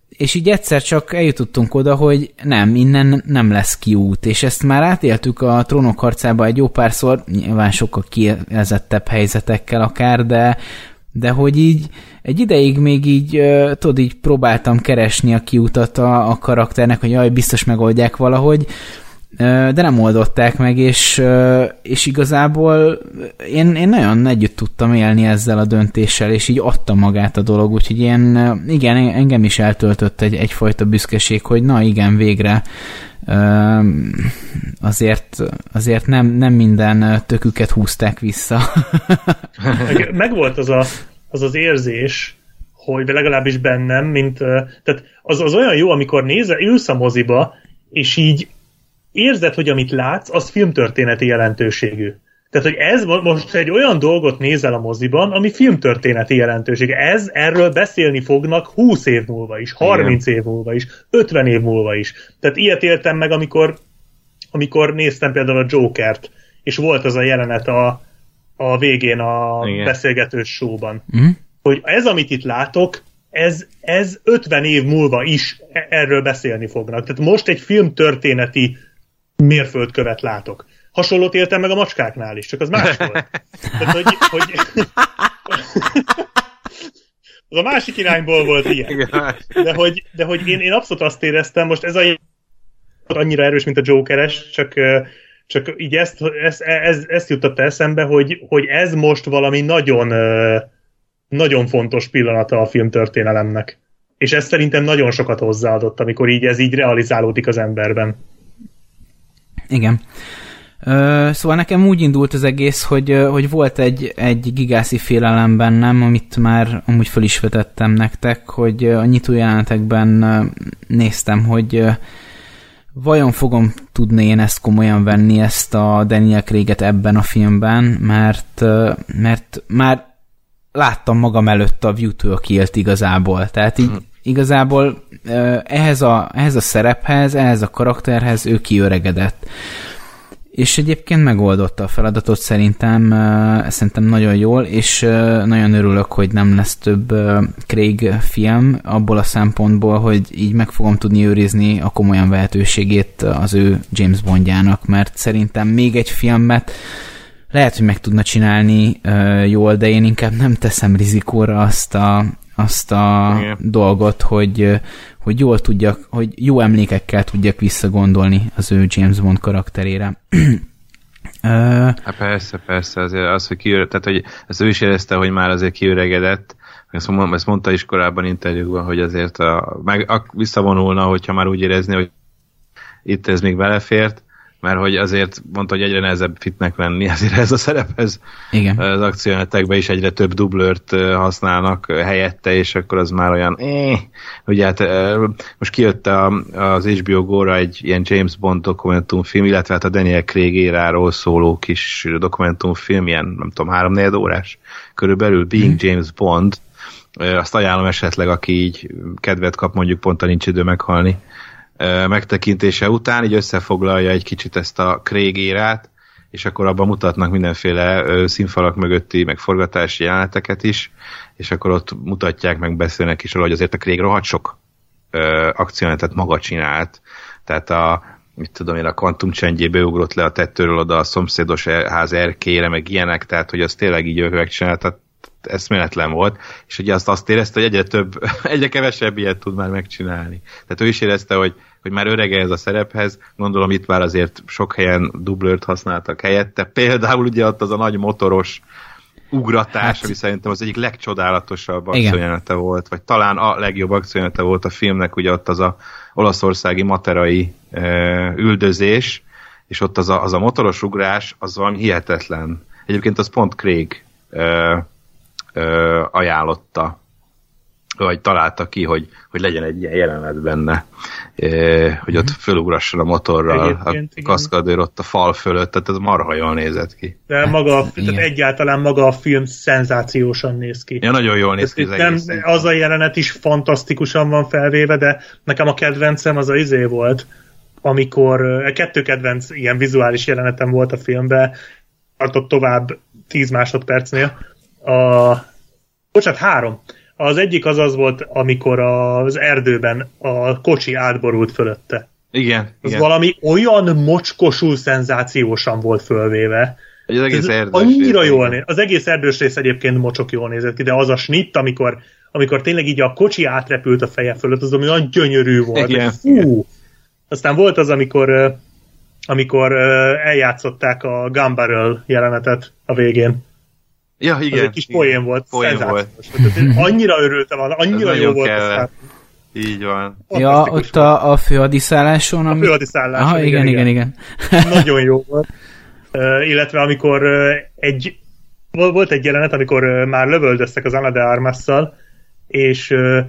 És így egyszer csak eljutottunk oda, hogy nem, innen nem lesz kiút, és ezt már átéltük a trónok harcába egy jó párszor, nyilván sokkal kielzettebb helyzetekkel akár, de, de hogy így egy ideig még így, tudod, így próbáltam keresni a kiutat a, a karakternek, hogy jaj, biztos megoldják valahogy, de nem oldották meg, és, és igazából én, én nagyon együtt tudtam élni ezzel a döntéssel, és így adta magát a dolog, úgyhogy én, igen, engem is eltöltött egy, egyfajta büszkeség, hogy na igen, végre azért, azért nem, nem minden töküket húzták vissza. <laughs> meg, meg volt az, a, az az érzés, hogy legalábbis bennem, mint, tehát az, az olyan jó, amikor nézel, ülsz a moziba, és így érzed, hogy amit látsz, az filmtörténeti jelentőségű. Tehát, hogy ez most egy olyan dolgot nézel a moziban, ami filmtörténeti jelentőség. Ez, erről beszélni fognak 20 év múlva is, 30 Igen. év múlva is, 50 év múlva is. Tehát ilyet éltem meg, amikor, amikor néztem például a Jokert, és volt az a jelenet a, a végén a Igen. beszélgetős showban. Mm. Hogy ez, amit itt látok, ez, ez 50 év múlva is e-, erről beszélni fognak. Tehát most egy filmtörténeti mérföldkövet látok. Hasonlót éltem meg a macskáknál is, csak az más volt. Tehát, hogy, hogy... <laughs> az a másik irányból volt ilyen. De hogy, de hogy én, én abszolút azt éreztem, most ez a annyira erős, mint a Jokeres, csak, csak így ezt, ezt, ezt, ezt jutott eszembe, hogy, hogy ez most valami nagyon, nagyon fontos pillanata a filmtörténelemnek. És ez szerintem nagyon sokat hozzáadott, amikor így ez így realizálódik az emberben. Igen. Szóval nekem úgy indult az egész, hogy, hogy volt egy, egy gigászi félelem bennem, amit már amúgy föl is vetettem nektek, hogy a nyitó jelenetekben néztem, hogy vajon fogom tudni én ezt komolyan venni, ezt a Daniel Craig-et ebben a filmben, mert, mert már láttam magam előtt a View to a igazából. Tehát így hm. Igazából ehhez a, ehhez a szerephez, ehhez a karakterhez ő kiöregedett. És egyébként megoldotta a feladatot szerintem, szerintem nagyon jól, és nagyon örülök, hogy nem lesz több Craig film abból a szempontból, hogy így meg fogom tudni őrizni a komolyan vehetőségét az ő James Bondjának, mert szerintem még egy filmet lehet, hogy meg tudna csinálni jól, de én inkább nem teszem rizikóra azt a, azt a Igen. dolgot, hogy, hogy jól tudjak, hogy jó emlékekkel tudjak visszagondolni az ő James Bond karakterére. <clears throat> hát persze, persze, azért az, hogy kiöre, tehát hogy ezt ő is érezte, hogy már azért kiöregedett, ezt, ezt mondta is korábban interjúban, hogy azért a, meg a, visszavonulna, hogyha már úgy érezni, hogy itt ez még belefért, mert hogy azért mondta, hogy egyre nehezebb fitnek lenni <laughs> ezért ez a szerephez. Igen. Az akciónetekben is egyre több dublőrt használnak helyette, és akkor az már olyan eh. Ugye hát most kijött az HBO Go-ra egy ilyen James Bond dokumentumfilm, illetve hát a Daniel Craig éráról szóló kis dokumentumfilm, ilyen nem tudom, három órás körülbelül Being hmm. James Bond, azt ajánlom esetleg, aki így kedvet kap, mondjuk pont a nincs idő meghalni megtekintése után, így összefoglalja egy kicsit ezt a Craig érát, és akkor abban mutatnak mindenféle színfalak mögötti, meg forgatási jeleneteket is, és akkor ott mutatják, meg beszélnek is róla, hogy azért a Craig rohadt sok akciónetet maga csinált, tehát a mit tudom én, a kvantum csendjébe ugrott le a tettőről oda a szomszédos e- ház erkére, meg ilyenek, tehát hogy az tényleg így ő megcsinálta, eszméletlen volt, és ugye azt, azt érezte, hogy egyre több, <laughs> egyre kevesebb ilyet tud már megcsinálni. Tehát ő is érezte, hogy, hogy már örege ez a szerephez, gondolom itt már azért sok helyen dublőrt használtak helyette, például ugye ott az a nagy motoros ugratás, hát, ami szerintem az egyik legcsodálatosabb akciójelente volt, vagy talán a legjobb akciójelente volt a filmnek, ugye ott az a olaszországi materai e, üldözés, és ott az a, az a motoros ugrás, az valami hihetetlen. Egyébként az pont Craig e, ö, ajánlotta vagy találta ki, hogy, hogy legyen egy ilyen jelenet benne, e, hogy ott fölugrasson a motorral, Egyébként, a kaszkadőr ott a fal fölött, tehát ez marha jól nézett ki. De maga, a, tehát egyáltalán maga a film szenzációsan néz ki. Ja, nagyon jól néz ki az nem, az a jelenet is fantasztikusan van felvéve, de nekem a kedvencem az a izé volt, amikor kettő kedvenc ilyen vizuális jelenetem volt a filmben, tartott tovább 10 másodpercnél. A, bocsánat, három. Az egyik az az volt, amikor az erdőben a kocsi átborult fölötte. Igen, Az igen. valami olyan mocskosul szenzációsan volt fölvéve. Hogy az egész Ez erdős annyira rész, jól igen. néz. Az egész erdős rész egyébként mocsok jól nézett ki, de az a snitt, amikor, amikor tényleg így a kocsi átrepült a feje fölött, az ami olyan gyönyörű volt. Igen, Fú! Aztán volt az, amikor amikor eljátszották a Gun Barrel jelenetet a végén. Ja, Az igen. egy kis igen. poén volt. Poén volt. Én <laughs> annyira örültem, annyira Ez jó volt. kellett. Így van. Ja, ott a, a főhadiszálláson, A ami... főhadiszálláson, Aha, igen, igen, igen. <laughs> nagyon jó volt. Uh, illetve amikor uh, egy vol- volt egy jelenet, amikor uh, már lövöldöztek az Ana de Armasszal, és uh,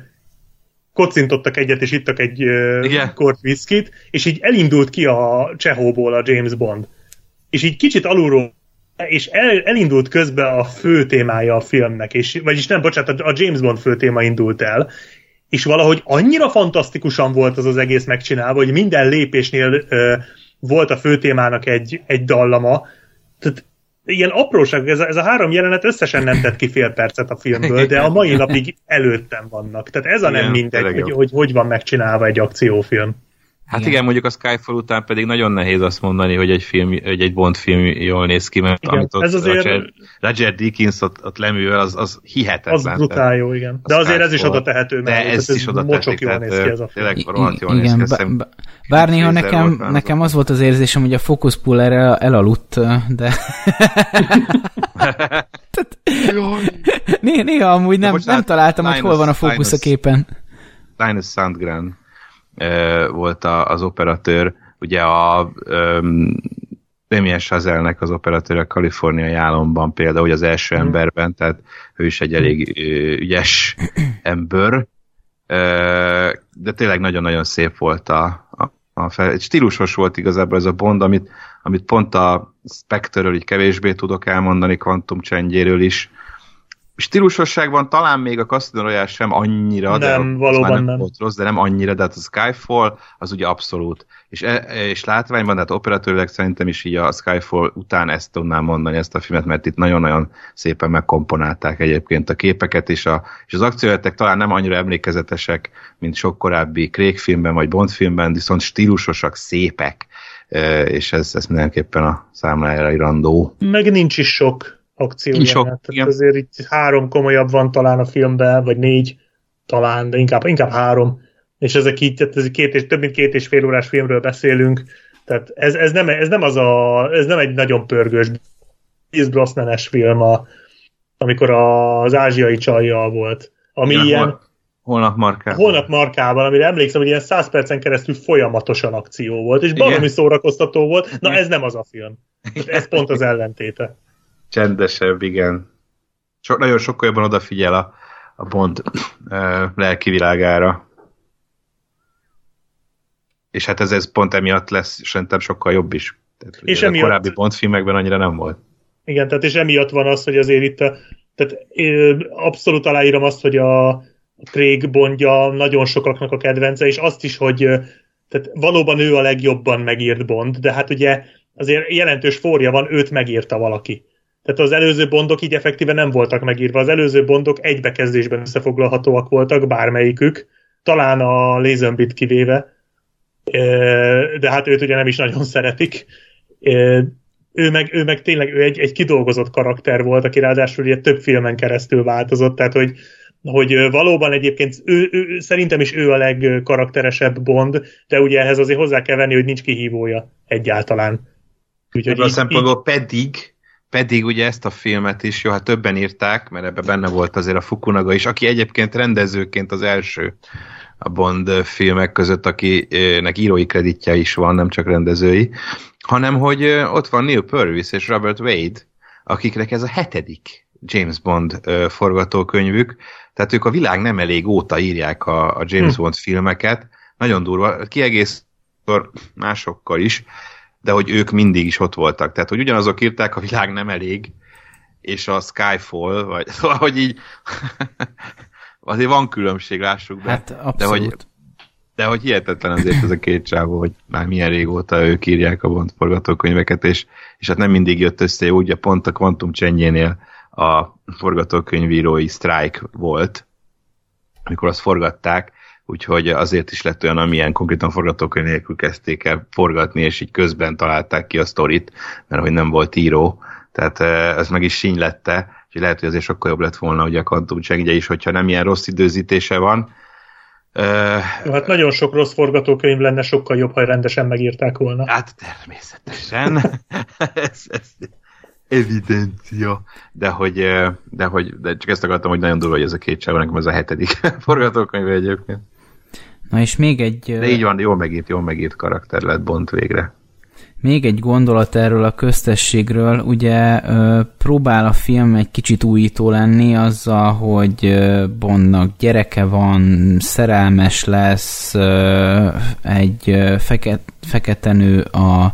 kocintottak egyet, és ittak egy uh, Igen. kort viszkit, és így elindult ki a Csehóból a James Bond. És így kicsit alulról és el, elindult közben a fő témája a filmnek, és, vagyis nem, bocsánat, a James Bond fő téma indult el, és valahogy annyira fantasztikusan volt az az egész megcsinálva, hogy minden lépésnél ö, volt a főtémának egy, egy dallama, tehát ilyen apróság, ez a, ez a három jelenet összesen nem tett ki fél percet a filmből, de a mai napig előttem vannak. Tehát ez a nem Igen, mindegy, hogy, hogy hogy van megcsinálva egy akciófilm. Hát Igen. igen. mondjuk a Skyfall után pedig nagyon nehéz azt mondani, hogy egy, film, hogy egy Bond film jól néz ki, mert Igen, amit ott ez azért- Roger, Roger Deakins ott, ott leművel, az, az hihetetlen. Az brutál jó, igen. De azért ez is oda tehető De mellé, ez tehát is oda mocsok tehetik, jól néz ki ez a film. Tényleg rohadt jól néz igen, ki. bá- azt hiszem, bá- bár néha nekem, volt nekem az volt az érzésem, hogy a Focus Puller el, elaludt, de <laughs> néha, néha amúgy nem, bocsánat, nem találtam, hogy hol van a fókusz a képen. Linus Sandgren volt a, az operatőr, ugye a um, Damien Chazelnek az operatőr a kaliforniai álomban például, hogy az első Mhm. emberben, tehát ő is egy elég ügyes <clears throat> ember, de tényleg nagyon-nagyon szép volt a, a, a fel, egy stílusos volt igazából ez a Bond, amit, amit pont a Spectre-ről így kevésbé tudok elmondani, Quantum csendjéről is, stílusosságban talán még a Casino Royale sem annyira, de Nem, az valóban nem, nem. volt rossz, de nem annyira, de hát a Skyfall az ugye abszolút. És, e, és látványban, tehát operatőrileg szerintem is így a Skyfall után ezt tudnám mondani, ezt a filmet, mert itt nagyon-nagyon szépen megkomponálták egyébként a képeket, és, a, és az akcióletek talán nem annyira emlékezetesek, mint sok korábbi Craig filmben vagy Bond filmben, viszont stílusosak, szépek, E, és ez, ez mindenképpen a számlájára irandó. Meg nincs is sok akció Nincs sok, igen. Tehát azért itt három komolyabb van talán a filmben, vagy négy talán, de inkább, inkább három. És ezek így, tehát ez két és, több mint két és fél órás filmről beszélünk, tehát ez, ez, nem, ez nem az a, ez nem egy nagyon pörgős Pierce Brosnan-es film, a, amikor az ázsiai csajjal volt. Ami Igen, ilyen, hol- Holnap markában. holnap markában, amire emlékszem, hogy ilyen 100 percen keresztül folyamatosan akció volt, és Igen. szórakoztató volt. Na Igen. ez nem az a film. Ez pont az ellentéte. Csendesebb, igen. So, nagyon sokkal jobban odafigyel a, a Bond ö, lelki világára. És hát ez, ez pont emiatt lesz szerintem sokkal jobb is. Tehát, És és a emiatt- korábbi Bond filmekben annyira nem volt. Igen, tehát és emiatt van az, hogy azért itt a, tehát ö, abszolút aláírom azt, hogy a Craig Bondja nagyon sokaknak a kedvence, és azt is, hogy tehát valóban ő a legjobban megírt Bond, de hát ugye azért jelentős forja van, őt megírta valaki. Tehát az előző bondok így effektíve nem voltak megírva. Az előző bondok egy bekezdésben összefoglalhatóak voltak, bármelyikük, talán a Lazenbit kivéve, de hát őt ugye nem is nagyon szeretik. Ő meg, ő meg tényleg ő egy, egy kidolgozott karakter volt, aki ráadásul ugye több filmen keresztül változott, tehát hogy, hogy valóban egyébként ő, ő, szerintem is ő a legkarakteresebb Bond, de ugye ehhez azért hozzá kell venni, hogy nincs kihívója egyáltalán. Úgyhogy Ebből a így- szempontból pedig, pedig ugye ezt a filmet is, jó, hát többen írták, mert ebben benne volt azért a Fukunaga is, aki egyébként rendezőként az első a Bond filmek között, akinek írói kreditje is van, nem csak rendezői, hanem hogy ott van Neil Purvis és Robert Wade, akiknek ez a hetedik James Bond forgatókönyvük, Tehát ők a világ nem elég óta írják a, a James hm. Bond filmeket, nagyon durva, kiegész másokkal is, de hogy ők mindig is ott voltak. Tehát, hogy ugyanazok írták, a világ nem elég, és a Skyfall, vagy <laughs> szóval, hogy így <laughs> azért van különbség, lássuk be. Hát abszolút. De hogy, de hogy hihetetlen azért ez a két csávó, hogy már milyen régóta ők írják a Bond forgatókönyveket, és, és hát nem mindig jött össze úgy, a pont a Quantum Csenyénél a forgatókönyvírói sztrájk volt, amikor azt forgatták, úgyhogy azért is lett olyan, amilyen konkrétan forgatókönyv nélkül kezdték el forgatni, és így közben találták ki a sztorit, mert hogy nem volt író, tehát ez meg is lette, úgyhogy lehet, hogy azért sokkal jobb lett volna ugye a Quantum Csengye is, hogyha nem ilyen rossz időzítése van. Jó, hát nagyon sok rossz forgatókönyv lenne, sokkal jobb, ha rendesen megírták volna. Hát természetesen. <laughs> ez, ez evidencia. De hogy, de hogy de csak ezt akartam, hogy nagyon durva, hogy ez a két csáva, nekem ez a hetedik <laughs> forgatókönyv egyébként. Na és még egy... De így van, jól megírt, jól megírt karakter lett Bont végre. Még egy gondolat erről a köztességről, ugye próbál a film egy kicsit újító lenni azzal, hogy Bondnak gyereke van, szerelmes lesz, egy feket, feketenő a,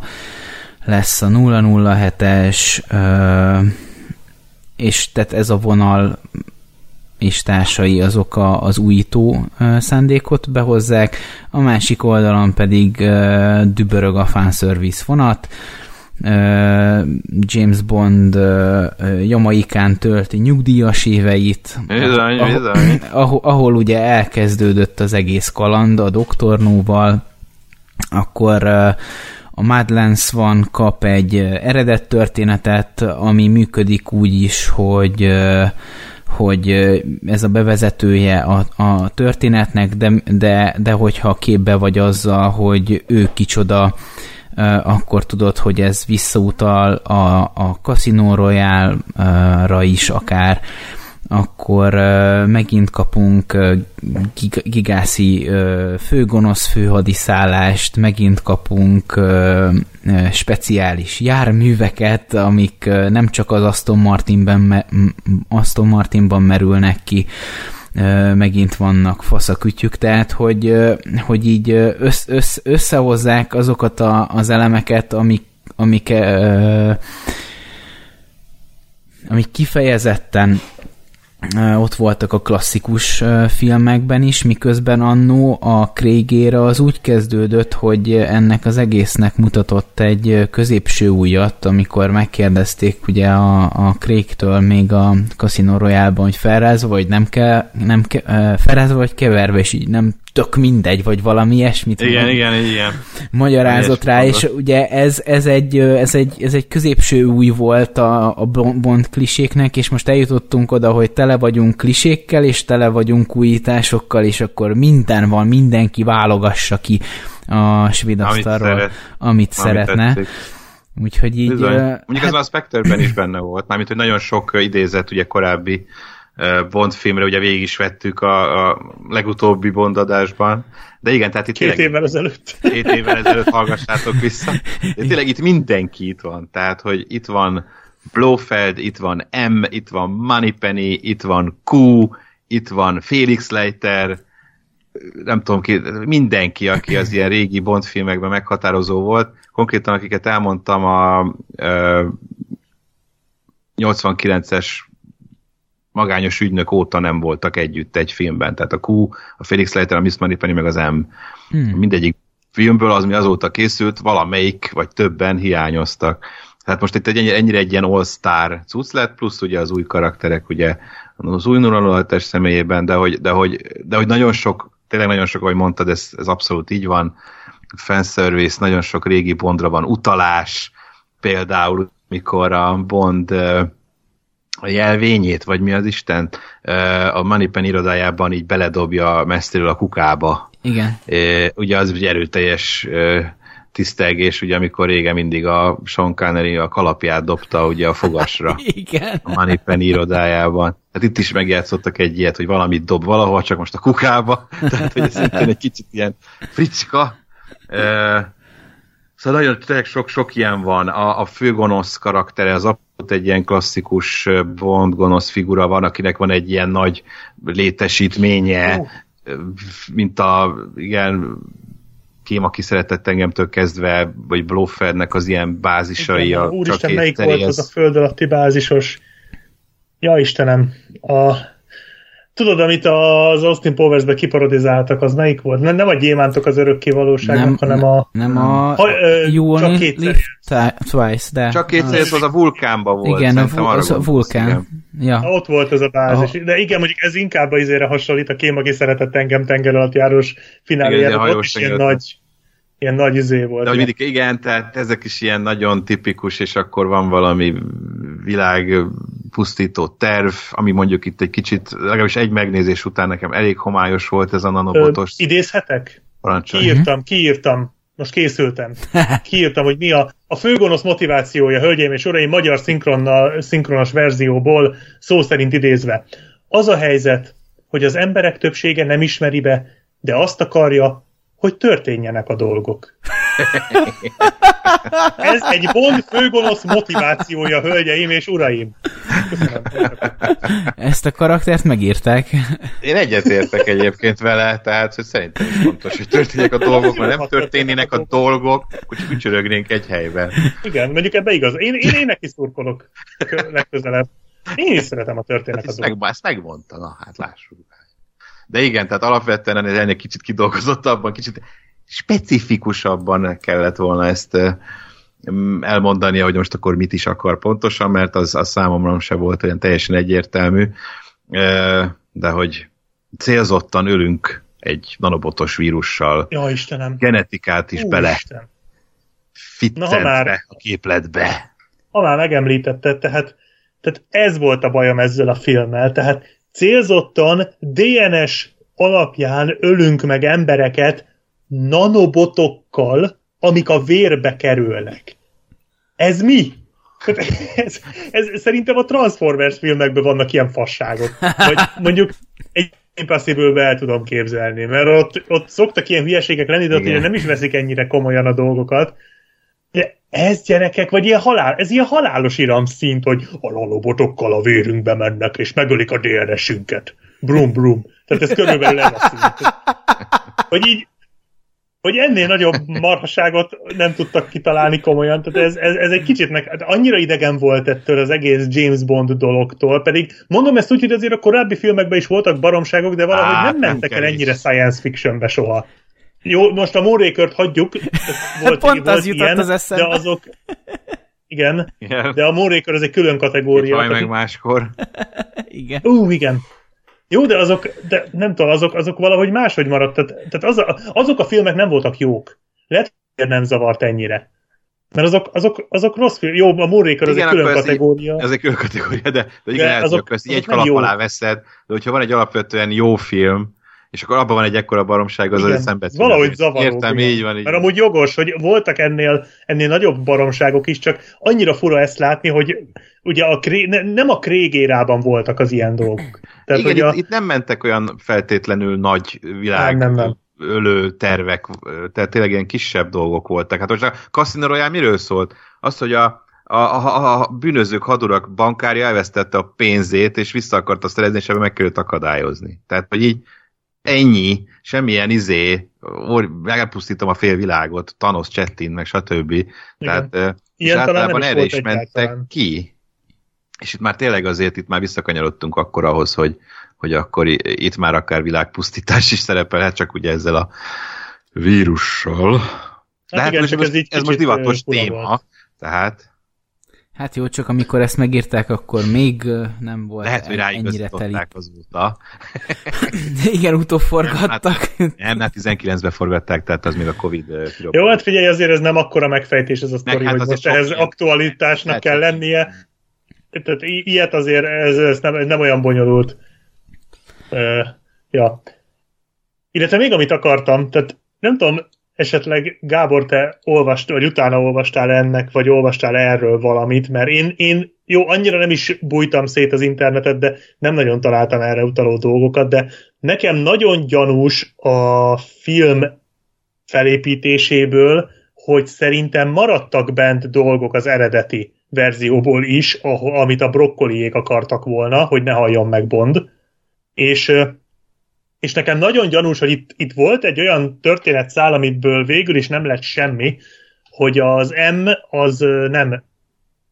lesz a 007-es, és tehát ez a vonal és társai azok a, az újító szándékot behozzák, a másik oldalon pedig dübörög a fanservice vonat, James Bond Jamaikán tölti nyugdíjas éveit, bizony, ahol, bizony. Ahol, ahol ugye elkezdődött az egész kaland a doktornóval, akkor a Madlands van kap egy eredet történetet, ami működik úgy is, hogy hogy ez a bevezetője a, a történetnek, de, de, de hogyha képbe vagy azzal, hogy ő kicsoda, akkor tudod, hogy ez visszautal a, a Casino Royale-ra is akár, akkor megint kapunk gigászi főgonosz főhadiszállást, megint kapunk speciális járműveket, amik nem csak az Aston Martinben, Aston Martinban merülnek ki, megint vannak faszakütyük, tehát hogy, hogy így össz, össz, összehozzák azokat a, az elemeket, amik, amik, amik kifejezetten ott voltak a klasszikus filmekben is, miközben annó a Craigére az úgy kezdődött, hogy ennek az egésznek mutatott egy középső újat, amikor megkérdezték ugye a, a Craig-től még a Casino Royale-ban, hogy felrázva vagy nem kell, nem ke, felrázva vagy keverve, és így nem tök mindegy, vagy valami ilyesmit. Igen, mondom, igen, igen. Magyarázott rá, és ugye ez, ez, egy, ez, egy, ez egy középső új volt a, a Bond kliséknek, és most eljutottunk oda, hogy tele vagyunk klisékkel, és tele vagyunk újításokkal, és akkor minden van, mindenki válogassa ki a svéd asztalról, amit, szeret, amit szeretne. Tetszik. Úgyhogy így... Bizony. Mondjuk hát... az már a Spectre-ben is benne volt, mármint, hogy nagyon sok idézet ugye korábbi Bond filmre, ugye végig is vettük a, a legutóbbi Bond adásban, de igen, tehát itt Két tényleg, évvel ezelőtt. Két évvel ezelőtt hallgassátok vissza. De tényleg itt mindenki itt van, tehát, hogy itt van Blofeld, itt van M, itt van Moneypenny, itt van Q, itt van Felix Leiter, nem tudom ki, mindenki, aki az ilyen régi Bond filmekben meghatározó volt, konkrétan akiket elmondtam a, a 89-es magányos ügynök óta nem voltak együtt egy filmben. Tehát a Q, a Felix Leiter, a Miss Moneypenny, meg az M. Hmm. Mindegyik filmből, az mi azóta készült, valamelyik, vagy többen hiányoztak. Tehát most itt egy, ennyire egy ilyen all-star cucc lett, plusz ugye az új karakterek, ugye az új 007 személyében, de hogy, de, hogy, de hogy nagyon sok, tényleg nagyon sok, ahogy mondtad, ez, ez abszolút így van. Fanservice, nagyon sok régi Bondra van utalás, például mikor a Bond a jelvényét, vagy mi az Isten, a Moneypen irodájában így beledobja messziről a kukába. Igen. Ugye az egy erőteljes tisztelgés, ugye amikor régen mindig a Sean Connery a kalapját dobta ugye a fogasra. <laughs> Igen. A Moneypen irodájában. Hát itt is megjátszottak egy ilyet, hogy valamit dob valahol, csak most a kukába. <laughs> Tehát, hogy ez egy kicsit ilyen fricska. Szóval nagyon tényleg sok-sok ilyen van. A, a főgonosz karaktere az abszolút egy ilyen klasszikus Bond gonosz figura van, akinek van egy ilyen nagy létesítménye, oh. mint a igen, kém, aki szeretett engemtől kezdve, vagy Bloffernek az ilyen bázisai. Igen, a úristen, melyik volt az a föld alatti bázisos? Ja Istenem, a Tudod, amit az Austin Powers-be kiparodizáltak, az melyik volt? Nem, nem a gyémántok az örökké valóságnak, nem, hanem a... Nem a... Ha, ö, you csak kétszer twice, de... Csak kétszer, ez az a vulkánban volt. Igen, a, az a vulkán. Igen. Ja. Ha, ott volt ez a bázis. Oh. De igen, mondjuk ez inkább az izére hasonlít, a kém, aki szeretett engem tenger alatt járós fináléjára. Ott is ilyen nagy ilyen nagy izé volt. De hogy mindig, igen, tehát ezek is ilyen nagyon tipikus, és akkor van valami világ pusztító terv, ami mondjuk itt egy kicsit, legalábbis egy megnézés után nekem elég homályos volt ez a nanobotos. Ö, idézhetek? Parancsolj. Kiírtam, kiírtam. Most készültem. <laughs> Kiírtam, hogy mi a, a főgonosz motivációja, hölgyeim és uraim, magyar szinkronnal, szinkronos verzióból szó szerint idézve. Az a helyzet, hogy az emberek többsége nem ismeri be, de azt akarja, hogy történjenek a dolgok. Ez egy Bond főgonosz motivációja, hölgyeim és uraim. Köszönöm. Ezt a karaktert megírták. Én egyetértek egyébként vele, tehát hogy szerintem is fontos, hogy történjenek a dolgok, mert nem történnének a dolgok, hogy ücsörögnénk egy helyben. Igen, mondjuk ebbe igaz. Én, én, én neki szurkolok legközelebb. Én is szeretem a történet hát a dolgok. Meg, ezt megmondta, na hát lássuk. De igen, tehát alapvetően ennél kicsit kidolgozottabban, kicsit specifikusabban kellett volna ezt elmondania, hogy most akkor mit is akar pontosan, mert az, az számomra se volt olyan teljesen egyértelmű, de hogy célzottan ölünk egy nanobotos vírussal. Ja, Istenem. Genetikát is Ú, bele Isten. már, a képletbe. Ha már megemlítetted, tehát, tehát ez volt a bajom ezzel a filmmel, tehát célzottan DNS alapján ölünk meg embereket nanobotokkal, amik a vérbe kerülnek. Ez mi? Ez, ez, szerintem a Transformers filmekben vannak ilyen fasságok. Vagy mondjuk egy impossible el tudom képzelni, mert ott, ott szoktak ilyen hülyeségek lenni, de ott nem is veszik ennyire komolyan a dolgokat. De ez gyerekek, vagy ilyen halál, ez ilyen halálos iram szint, hogy a lalobotokkal a vérünkbe mennek, és megölik a DNS-ünket. Brum, brum. Tehát ez körülbelül ez a szint. Hogy így, hogy ennél nagyobb marhaságot nem tudtak kitalálni komolyan, tehát ez, ez, ez egy kicsit meg, hát annyira idegen volt ettől az egész James Bond dologtól, pedig mondom ezt úgy, hogy azért a korábbi filmekben is voltak baromságok, de valahogy Á, nem mentek nem el ennyire science fictionbe soha. Jó, most a Moonraker-t hagyjuk. <laughs> Volt, Pont volt az jutott ilyen, az eszembe. De azok... Igen, igen. de a Moonraker az egy külön kategória. Itt meg máskor. <laughs> igen. Ú, uh, igen. Jó, de azok, de nem tudom, azok, azok valahogy máshogy maradt. Tehát, tehát az a, azok a filmek nem voltak jók. Lehet, hogy nem zavart ennyire. Mert azok, azok, azok rossz film. Jó, a Moonraker az egy külön kategória. Ez egy külön kategória, de, de igen, de azok, azok, ezt egy kalap alá veszed, de hogyha van egy alapvetően jó film, és akkor abban van egy ekkora baromság, az az szembe Valahogy zavaró. Értem, igen. így van. Így Mert amúgy jogos, hogy voltak ennél, ennél nagyobb baromságok is, csak annyira fura ezt látni, hogy ugye a kré, ne, nem a krégérában voltak az ilyen dolgok. Tehát, igen, hogy itt, a... itt nem mentek olyan feltétlenül nagy világ nem, nem, nem. ölő tervek, tehát tényleg ilyen kisebb dolgok voltak. Hát most a Casino Royale miről szólt? Az, hogy a, a, a, a bűnözők hadurak bankárja elvesztette a pénzét, és vissza akarta szerezni, és ebben meg kellett akadályozni. Tehát, hogy így ennyi, semmilyen izé, megpusztítom a fél világot, Thanos, Csettin, meg stb. Igen. Tehát, Ilyen és általában erre is, mentek egyáltalán. ki. És itt már tényleg azért itt már visszakanyarodtunk akkor ahhoz, hogy, hogy akkor itt már akár világpusztítás is szerepelhet, csak ugye ezzel a vírussal. Hát De hát igen, most, ez, ez, ez most divatos téma, volt. tehát Hát jó, csak amikor ezt megírták, akkor még nem volt Lehet, hogy ennyire teli. azóta. <laughs> Igen, utóforgattak. Nem, nem, nem 19-ben forgatták, tehát az még a Covid pilóta. Jó, hát figyelj, azért ez nem akkora megfejtés ez a sztori, hát hogy most ehhez ilyen. aktualitásnak hát, kell lennie. Tehát ilyet azért ez, ez nem, nem olyan bonyolult. Uh, ja. Illetve még amit akartam, tehát nem tudom, esetleg Gábor, te olvast, vagy utána olvastál ennek, vagy olvastál erről valamit, mert én, én jó, annyira nem is bújtam szét az internetet, de nem nagyon találtam erre utaló dolgokat, de nekem nagyon gyanús a film felépítéséből, hogy szerintem maradtak bent dolgok az eredeti verzióból is, amit a brokkoliék akartak volna, hogy ne halljon meg Bond. És, és nekem nagyon gyanús, hogy itt, itt volt egy olyan történetszál, amiből végül is nem lett semmi, hogy az M az nem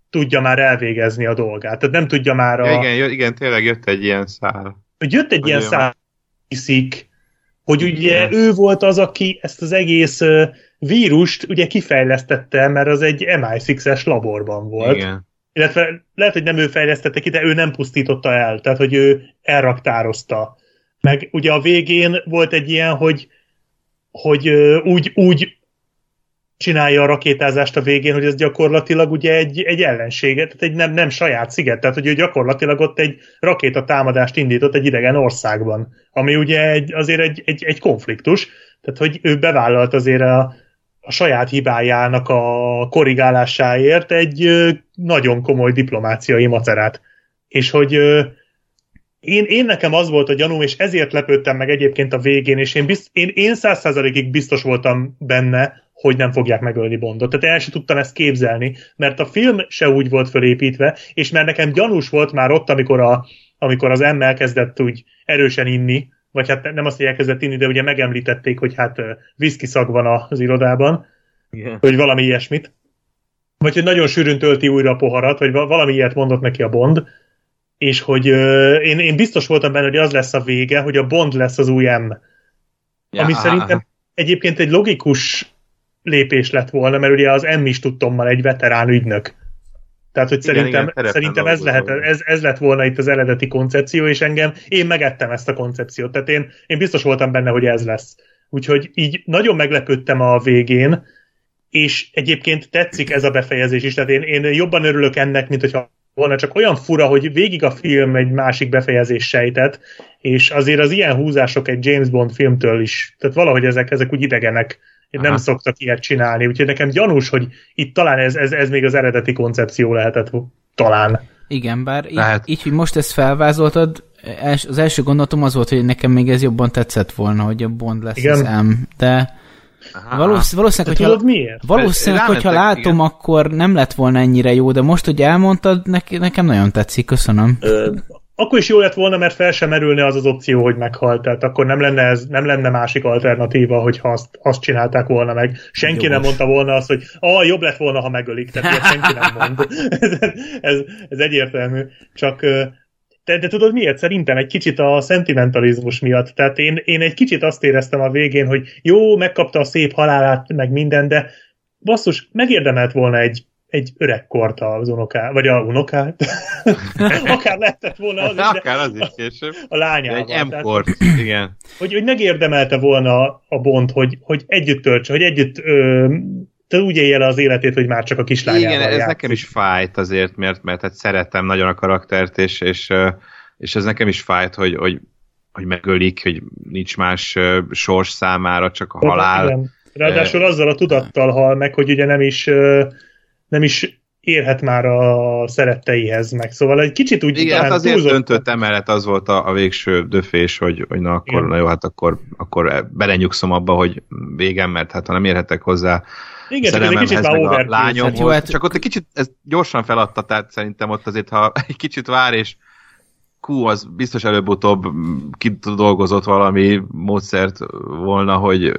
tudja már elvégezni a dolgát. Tehát nem tudja már a... Ja, igen, igen, tényleg jött egy ilyen szál. Hogy jött egy hogy ilyen szál, hiszik, hogy ugye igen. ő volt az, aki ezt az egész vírust ugye kifejlesztette, mert az egy MI6-es laborban volt. Igen. Illetve lehet, hogy nem ő fejlesztette ki, de ő nem pusztította el, tehát hogy ő elraktározta. Meg ugye a végén volt egy ilyen, hogy, hogy úgy, úgy csinálja a rakétázást a végén, hogy ez gyakorlatilag ugye egy, egy ellenséget, tehát egy nem, nem saját sziget, tehát hogy ő gyakorlatilag ott egy rakétatámadást indított egy idegen országban, ami ugye egy, azért egy, egy, egy konfliktus, tehát hogy ő bevállalt azért a, a saját hibájának a korrigálásáért egy nagyon komoly diplomáciai macerát. És hogy én, én nekem az volt a gyanúm, és ezért lepődtem meg egyébként a végén, és én, bizt, én, én száz százalékig biztos voltam benne, hogy nem fogják megölni Bondot. Tehát el sem tudtam ezt képzelni, mert a film se úgy volt fölépítve, és mert nekem gyanús volt már ott, amikor, a, amikor az M elkezdett úgy erősen inni, vagy hát nem azt, hogy elkezdett inni, de ugye megemlítették, hogy hát viszki szag van az irodában, yeah. hogy valami ilyesmit. Vagy hogy nagyon sűrűn tölti újra a poharat, vagy valami ilyet mondott neki a Bond, és hogy euh, én, én biztos voltam benne, hogy az lesz a vége, hogy a Bond lesz az új M. Ja, ami szerintem egyébként egy logikus lépés lett volna, mert ugye az M is tudtommal egy veterán ügynök. Tehát, hogy igen, szerintem, igen, szerintem ez, lehet, ez, ez lett volna itt az eredeti koncepció, és engem, én megettem ezt a koncepciót. Tehát én, én biztos voltam benne, hogy ez lesz. Úgyhogy így nagyon meglepődtem a végén, és egyébként tetszik ez a befejezés is. Tehát én, én jobban örülök ennek, mint hogyha volna csak olyan fura, hogy végig a film egy másik befejezés sejtett, és azért az ilyen húzások egy James Bond filmtől is, tehát valahogy ezek, ezek úgy idegenek én nem szoktak ilyet csinálni, úgyhogy nekem gyanús, hogy itt talán ez, ez, ez még az eredeti koncepció lehetett talán. Igen, bár így, így, hogy most ezt felvázoltad, az első gondolatom az volt, hogy nekem még ez jobban tetszett volna, hogy a Bond lesz igen. az M, de Aha. Valósz, valószínűleg, hogyha, tudod miért? valószínűleg hogyha látom, igen. akkor nem lett volna ennyire jó, de most, hogy elmondtad, nekem nagyon tetszik, köszönöm. Ö, akkor is jó lett volna, mert fel sem merülne az az opció, hogy meghalt. Tehát akkor nem lenne, ez, nem lenne másik alternatíva, hogyha azt, azt csinálták volna meg. Senki Jogos. nem mondta volna azt, hogy ah, jobb lett volna, ha megölik. Tehát ilyet senki nem mond. <laughs> ez, ez, ez egyértelmű. Csak de, de tudod miért? Szerintem egy kicsit a szentimentalizmus miatt. Tehát én, én egy kicsit azt éreztem a végén, hogy jó, megkapta a szép halálát, meg minden, de basszus, megérdemelt volna egy egy öregkort az unoká, vagy a unokát. <laughs> Akár lehetett volna az, de Akár az is később. A lányával. Egy M-kort, igen. Hogy, hogy megérdemelte volna a Bond, hogy, hogy együtt töltse, hogy együtt ö, te úgy élje le az életét, hogy már csak a kislányával Igen, ez játszik. nekem is fájt azért, mert, mert hát szeretem nagyon a karaktert, és, és, és ez nekem is fájt, hogy, hogy, hogy megölik, hogy nincs más sors számára, csak a halál. Igen. Ráadásul azzal a tudattal hal meg, hogy ugye nem is nem is érhet már a szeretteihez meg. Szóval egy kicsit úgy... Igen, hát azért túlzott... döntött emellett az volt a, a végső döfés, hogy, hogy na akkor, Igen. na jó, hát akkor, akkor belenyugszom abba, hogy végem, mert hát ha nem érhetek hozzá igen, csak ez egy kicsit már a lányomhoz, hát jó, hát... csak ott egy kicsit ez gyorsan feladta, tehát szerintem ott azért, ha <laughs> egy kicsit vár, és Q az biztos előbb-utóbb kidolgozott valami módszert volna, hogy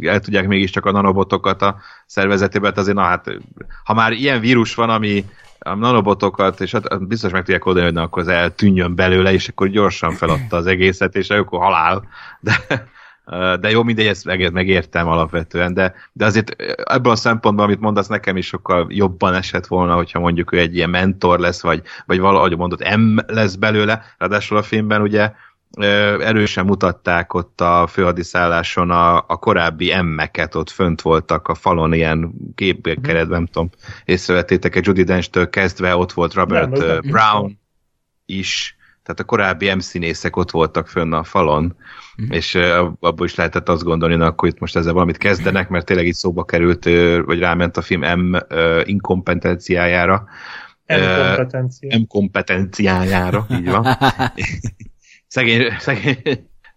el tudják mégiscsak a nanobotokat a szervezetébe, azért na hát, ha már ilyen vírus van, ami a nanobotokat, és hát biztos meg tudják oldani, hogy na, akkor az eltűnjön belőle, és akkor gyorsan feladta az egészet, és akkor halál. De de jó, mindegy, ezt megértem alapvetően, de, de azért ebből a szempontból, amit mondasz, nekem is sokkal jobban esett volna, hogyha mondjuk ő egy ilyen mentor lesz, vagy, vagy valahogy mondott, M lesz belőle, ráadásul a filmben ugye erősen mutatták ott a főhadiszálláson a, a korábbi emmeket, ott fönt voltak a falon ilyen képkeret, nem tudom, észrevettétek egy Judy Dench-től kezdve, ott volt Robert nem, Brown is, tehát a korábbi M-színészek ott voltak fönn a falon, mm. és abból is lehetett azt gondolni, hogy akkor itt most ezzel valamit kezdenek, mert tényleg itt szóba került, vagy ráment a film M inkompetenciájára. M-kompetencia. M-kompetenciájára, így van. <laughs> szegény, szegény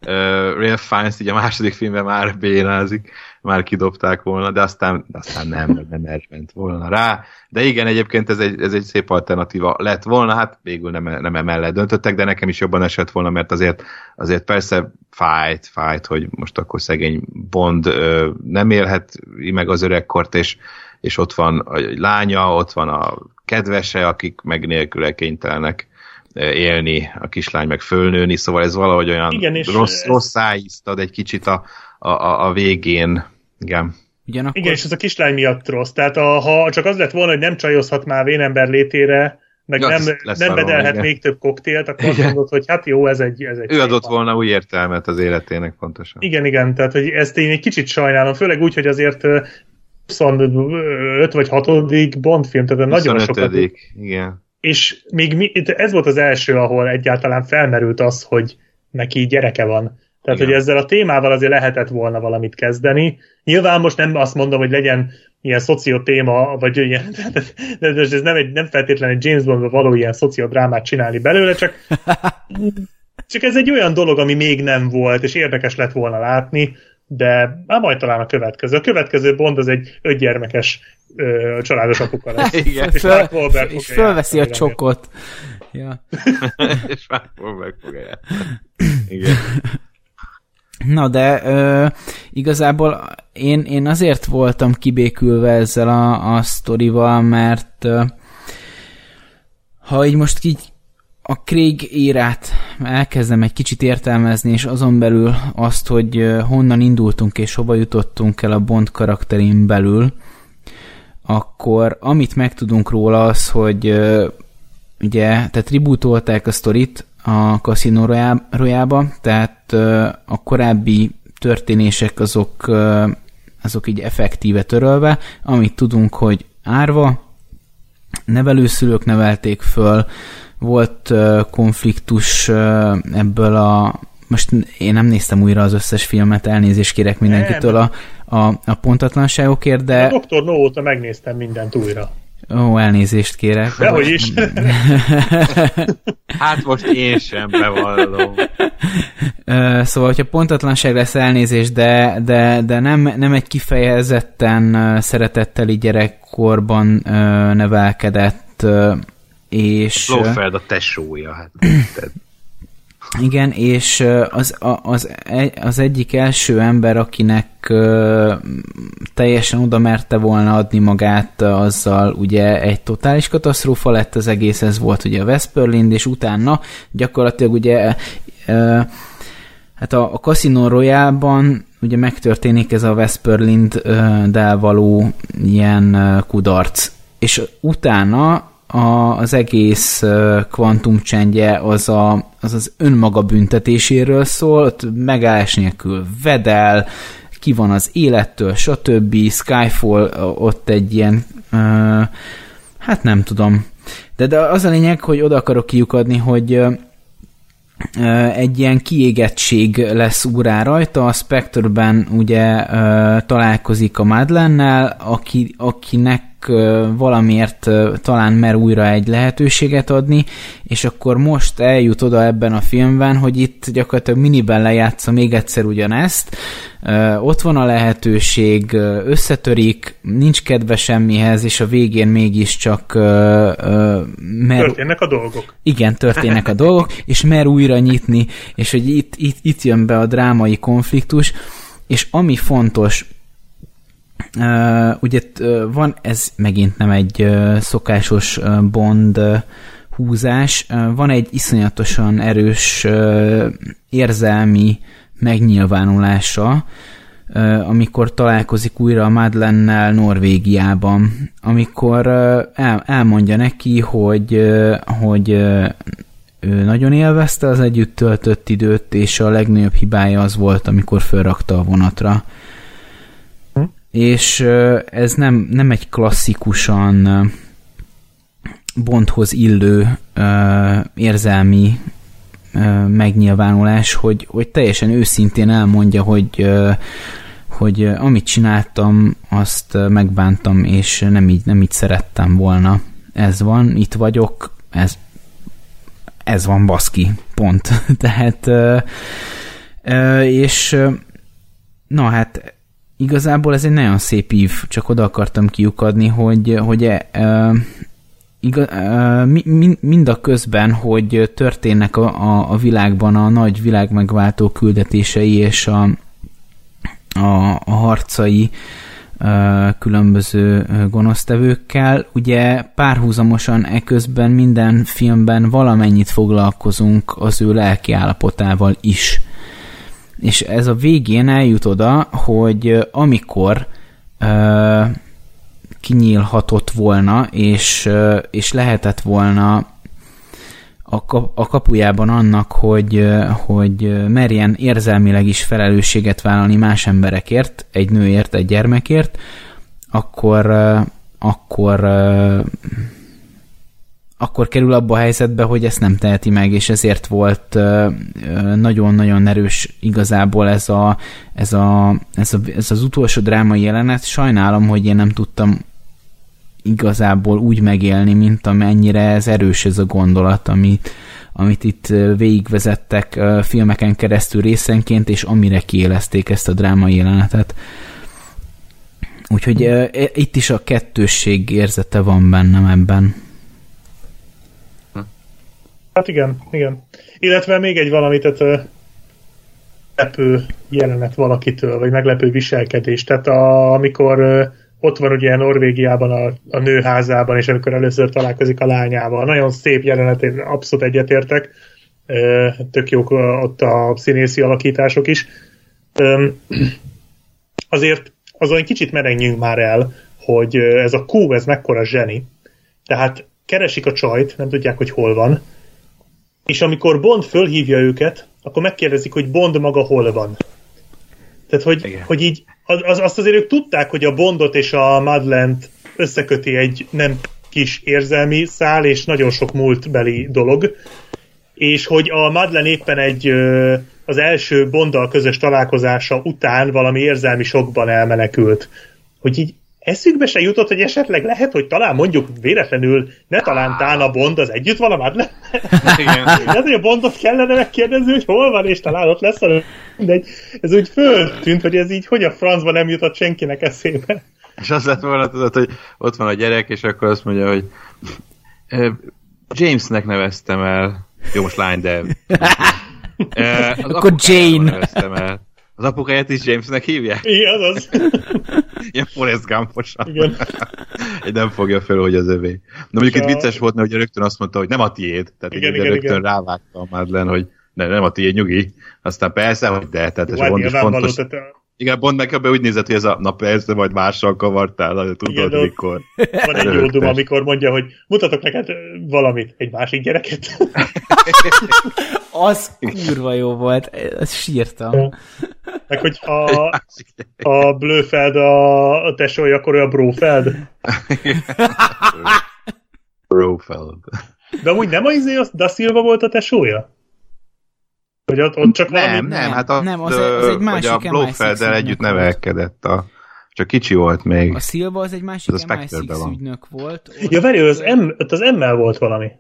uh, Real Fiennes így a második filmben már bénázik. Már kidobták volna, de aztán, aztán nem, nem ment volna rá. De igen, egyébként ez egy, ez egy szép alternatíva lett volna, hát végül nem, nem emellett döntöttek, de nekem is jobban esett volna, mert azért, azért persze fájt, fájt, hogy most akkor szegény Bond ö, nem élhet meg az öregkort, és, és ott van a lánya, ott van a kedvese, akik meg nélküle kénytelenek élni, a kislány meg fölnőni, szóval ez valahogy olyan Igen, és rossz, rossz ad egy kicsit a, a, a végén. Igen. Ugyanakkor... Igen, és ez a kislány miatt rossz. Tehát a, ha csak az lett volna, hogy nem csajozhat már vénember létére, meg ja, nem, nem bedelhet még több koktélt, akkor azt mondod, hogy hát jó, ez egy... Ez egy ő adott volna új értelmet az életének pontosan. Igen, igen, tehát hogy ezt én egy kicsit sajnálom, főleg úgy, hogy azért 25 vagy 6. Bond film, tehát nagyon sokat... igen és még mi, ez volt az első, ahol egyáltalán felmerült az, hogy neki gyereke van. Tehát, Igen. hogy ezzel a témával azért lehetett volna valamit kezdeni. Nyilván most nem azt mondom, hogy legyen ilyen téma, vagy ilyen, <laughs> de ez nem, egy, nem feltétlenül egy James Bondba való ilyen szociodrámát csinálni belőle, csak, <laughs> csak ez egy olyan dolog, ami még nem volt, és érdekes lett volna látni, de már majd talán a következő. A következő Bond az egy ötgyermekes ö, családos apuka lesz. <laughs> Igen. És, Föl, és fölveszi a csokot. Ja. és Mark Wahlberg fogja Igen. Na de ö, igazából én, én azért voltam kibékülve ezzel a, a sztorival, mert ö, ha így most így a Craig érát elkezdem egy kicsit értelmezni, és azon belül azt, hogy honnan indultunk és hova jutottunk el a Bond karakterén belül, akkor amit megtudunk róla az, hogy ugye, tehát rebootolták a sztorit a Casino Royale-ba, tehát a korábbi történések azok, azok így effektíve törölve, amit tudunk, hogy árva, nevelőszülők nevelték föl, volt konfliktus ebből a most én nem néztem újra az összes filmet, elnézést kérek mindenkitől a, a, a pontatlanságokért, de... A Dr. No óta megnéztem mindent újra. Ó, elnézést kérek. Dehogy is. <laughs> hát most én sem bevallom. Szóval, hogyha pontatlanság lesz elnézést, de, de, de nem, nem egy kifejezetten szeretetteli gyerekkorban nevelkedett és... Blofeld a tesója, hát. <clears throat> Igen, és az, az, az egyik első ember, akinek teljesen oda merte volna adni magát azzal, ugye egy totális katasztrófa lett az egész, ez volt ugye a Vesperlind, és utána gyakorlatilag ugye hát a, a Casino Royale-ban ugye megtörténik ez a Vesperlind del való ilyen kudarc, és utána a, az egész kvantumcsendje az, a, az az önmaga büntetéséről szól, ott megállás nélkül vedel, ki van az élettől, stb. Skyfall ott egy ilyen, uh, hát nem tudom. De, de az a lényeg, hogy oda akarok kiukadni, hogy uh, egy ilyen kiégettség lesz úrá rajta, a Spectre-ben ugye uh, találkozik a Madlennel, aki, akinek valamiért talán mer újra egy lehetőséget adni, és akkor most eljut oda ebben a filmben, hogy itt gyakorlatilag miniben lejátsza még egyszer ugyanezt, ott van a lehetőség, összetörik, nincs kedve semmihez, és a végén mégiscsak mer... Történnek a dolgok. Igen, történnek a dolgok, <laughs> és mer újra nyitni, és hogy itt, itt, itt jön be a drámai konfliktus, és ami fontos, Uh, ugye van, ez megint nem egy szokásos Bond húzás, van egy iszonyatosan erős érzelmi megnyilvánulása, amikor találkozik újra a Madlennel Norvégiában, amikor el, elmondja neki, hogy, hogy ő nagyon élvezte az együtt töltött időt, és a legnagyobb hibája az volt, amikor felrakta a vonatra és ez nem, nem egy klasszikusan Bondhoz illő érzelmi megnyilvánulás, hogy, hogy teljesen őszintén elmondja, hogy, hogy amit csináltam, azt megbántam, és nem így, nem így szerettem volna. Ez van, itt vagyok, ez, ez van baszki, pont. <laughs> Tehát és na hát igazából ez egy nagyon szép ív, csak oda akartam kiukadni, hogy, hogy e, e, igaz, e, mi, mind a közben, hogy történnek a, a, a világban a nagy világmegváltó küldetései és a, a, a harcai különböző gonosztevőkkel. Ugye párhuzamosan eközben minden filmben valamennyit foglalkozunk az ő lelki állapotával is. És ez a végén eljut oda, hogy amikor kinyílhatott volna, és, és lehetett volna a kapujában annak, hogy, hogy merjen érzelmileg is felelősséget vállalni más emberekért, egy nőért, egy gyermekért, akkor, akkor akkor kerül abba a helyzetbe, hogy ezt nem teheti meg, és ezért volt nagyon-nagyon erős igazából ez, a, ez, a, ez, a, ez az utolsó drámai jelenet. Sajnálom, hogy én nem tudtam igazából úgy megélni, mint amennyire ez erős ez a gondolat, amit, amit itt végigvezettek filmeken keresztül részenként, és amire kiélezték ezt a drámai jelenetet. Úgyhogy itt is a kettősség érzete van bennem ebben. Hát igen, igen. Illetve még egy valamit, tehát meglepő jelenet valakitől, vagy meglepő viselkedés. Tehát a, amikor ott van ugye Norvégiában a, a nőházában, és amikor először találkozik a lányával. Nagyon szép jelenet, én abszolút egyetértek. Tök jók ott a színészi alakítások is. Azért azon kicsit merengjünk már el, hogy ez a Q, ez mekkora zseni. Tehát keresik a csajt, nem tudják, hogy hol van, és amikor Bond fölhívja őket, akkor megkérdezik, hogy Bond maga hol van. Tehát, hogy, hogy így az, azt azért ők tudták, hogy a Bondot és a Madlent összeköti egy nem kis érzelmi szál, és nagyon sok múltbeli dolog, és hogy a Madlen éppen egy az első Bonddal közös találkozása után valami érzelmi sokban elmenekült. Hogy így eszükbe se jutott, hogy esetleg lehet, hogy talán mondjuk véletlenül ne talán tán a Bond az együtt van a Madlen. Igen. <laughs> lehet, hogy a Bondot kellene megkérdezni, hogy hol van, és talán ott lesz a de ez úgy föltűnt, hogy ez így hogy a francba nem jutott senkinek eszébe. És az lett volna, tudod, hogy ott van a gyerek, és akkor azt mondja, hogy Jamesnek neveztem el. Jó, most lány, de... <laughs> Az akkor Jane. Neveztem el. Az apukáját is Jamesnek hívják? Igen, az. <laughs> <laughs> Ilyen Forrest Gumposan. Igen. <laughs> Egy nem fogja fel, hogy az övé. Na mondjuk itt vicces volt, mert ugye rögtön azt mondta, hogy nem a tiéd. Tehát igen, igen, rögtön igen. rávágta a Madlen, hogy ne, nem a tiéd, nyugi. Aztán persze, hogy de, tehát ez Bond is fontos. Való, tehát... Igen, Bond meg ebbe úgy nézett, hogy ez a, na persze, majd mással kavartál, tudod Igen, mikor. Van egy jó duma, amikor mondja, hogy mutatok neked valamit, egy másik gyereket. <laughs> az kurva jó volt, ezt sírtam. Meg hogy a, a Blöfeld a, a tesója, akkor a Brofeld. Brofeld. De amúgy nem az izé, az Da Silva volt a tesója? Hogy ott, ott csak nem, valami... nem, hát a, nem, az, az egy másik a Blofelddel együtt nevelkedett a csak kicsi volt még. A Silva az egy másik az MI6 ügynök volt. Ja, várj, az, M, az M-mel volt valami.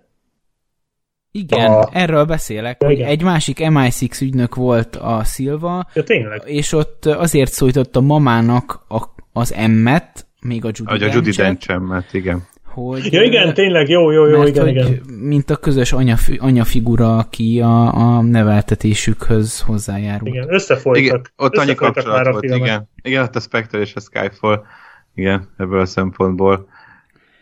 Igen, a... erről beszélek, ja, hogy igen. egy másik MI6 ügynök volt a Silva, ja, tényleg. és ott azért szólított a mamának a, az M-et, még a Judy A Judy Dench-et, igen hogy... Ja igen, tényleg, jó, jó, jó, mert, igen, hogy igen. Mint a közös anyafi, anyafigura, aki a, a neveltetésükhöz hozzájárul. Igen, összefolytak. Igen, ott annyi kapcsolat volt, igen. Igen, ott a Spectre és a Skyfall, igen, ebből a szempontból.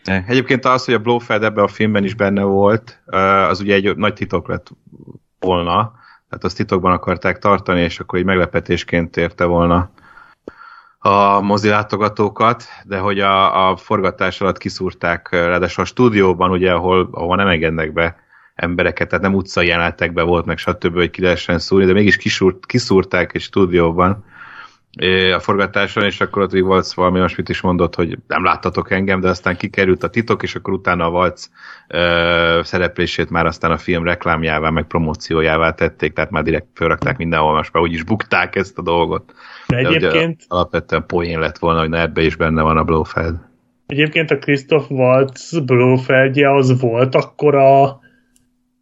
Egyébként az, hogy a Blofeld ebben a filmben is benne volt, az ugye egy nagy titok lett volna, tehát azt titokban akarták tartani, és akkor egy meglepetésként érte volna a mozilátogatókat, de hogy a, a forgatás alatt kiszúrták, ráadásul a stúdióban, ugye, ahol, ahol nem engednek be embereket, tehát nem utcai jelenetekben volt, meg stb., hogy ki lehessen szúrni, de mégis kiszúrt, kiszúrták egy stúdióban a forgatáson, és akkor ott Valc valami olyasmit is mondott, hogy nem láttatok engem, de aztán kikerült a titok, és akkor utána a Valc ö, szereplését már aztán a film reklámjává, meg promóciójává tették, tehát már direkt felrakták mindenhol, most már úgyis bukták ezt a dolgot. De egyébként... De alapvetően poén lett volna, hogy ebbe is benne van a Blofeld. Egyébként a Christoph Waltz Blofeldje az volt akkor a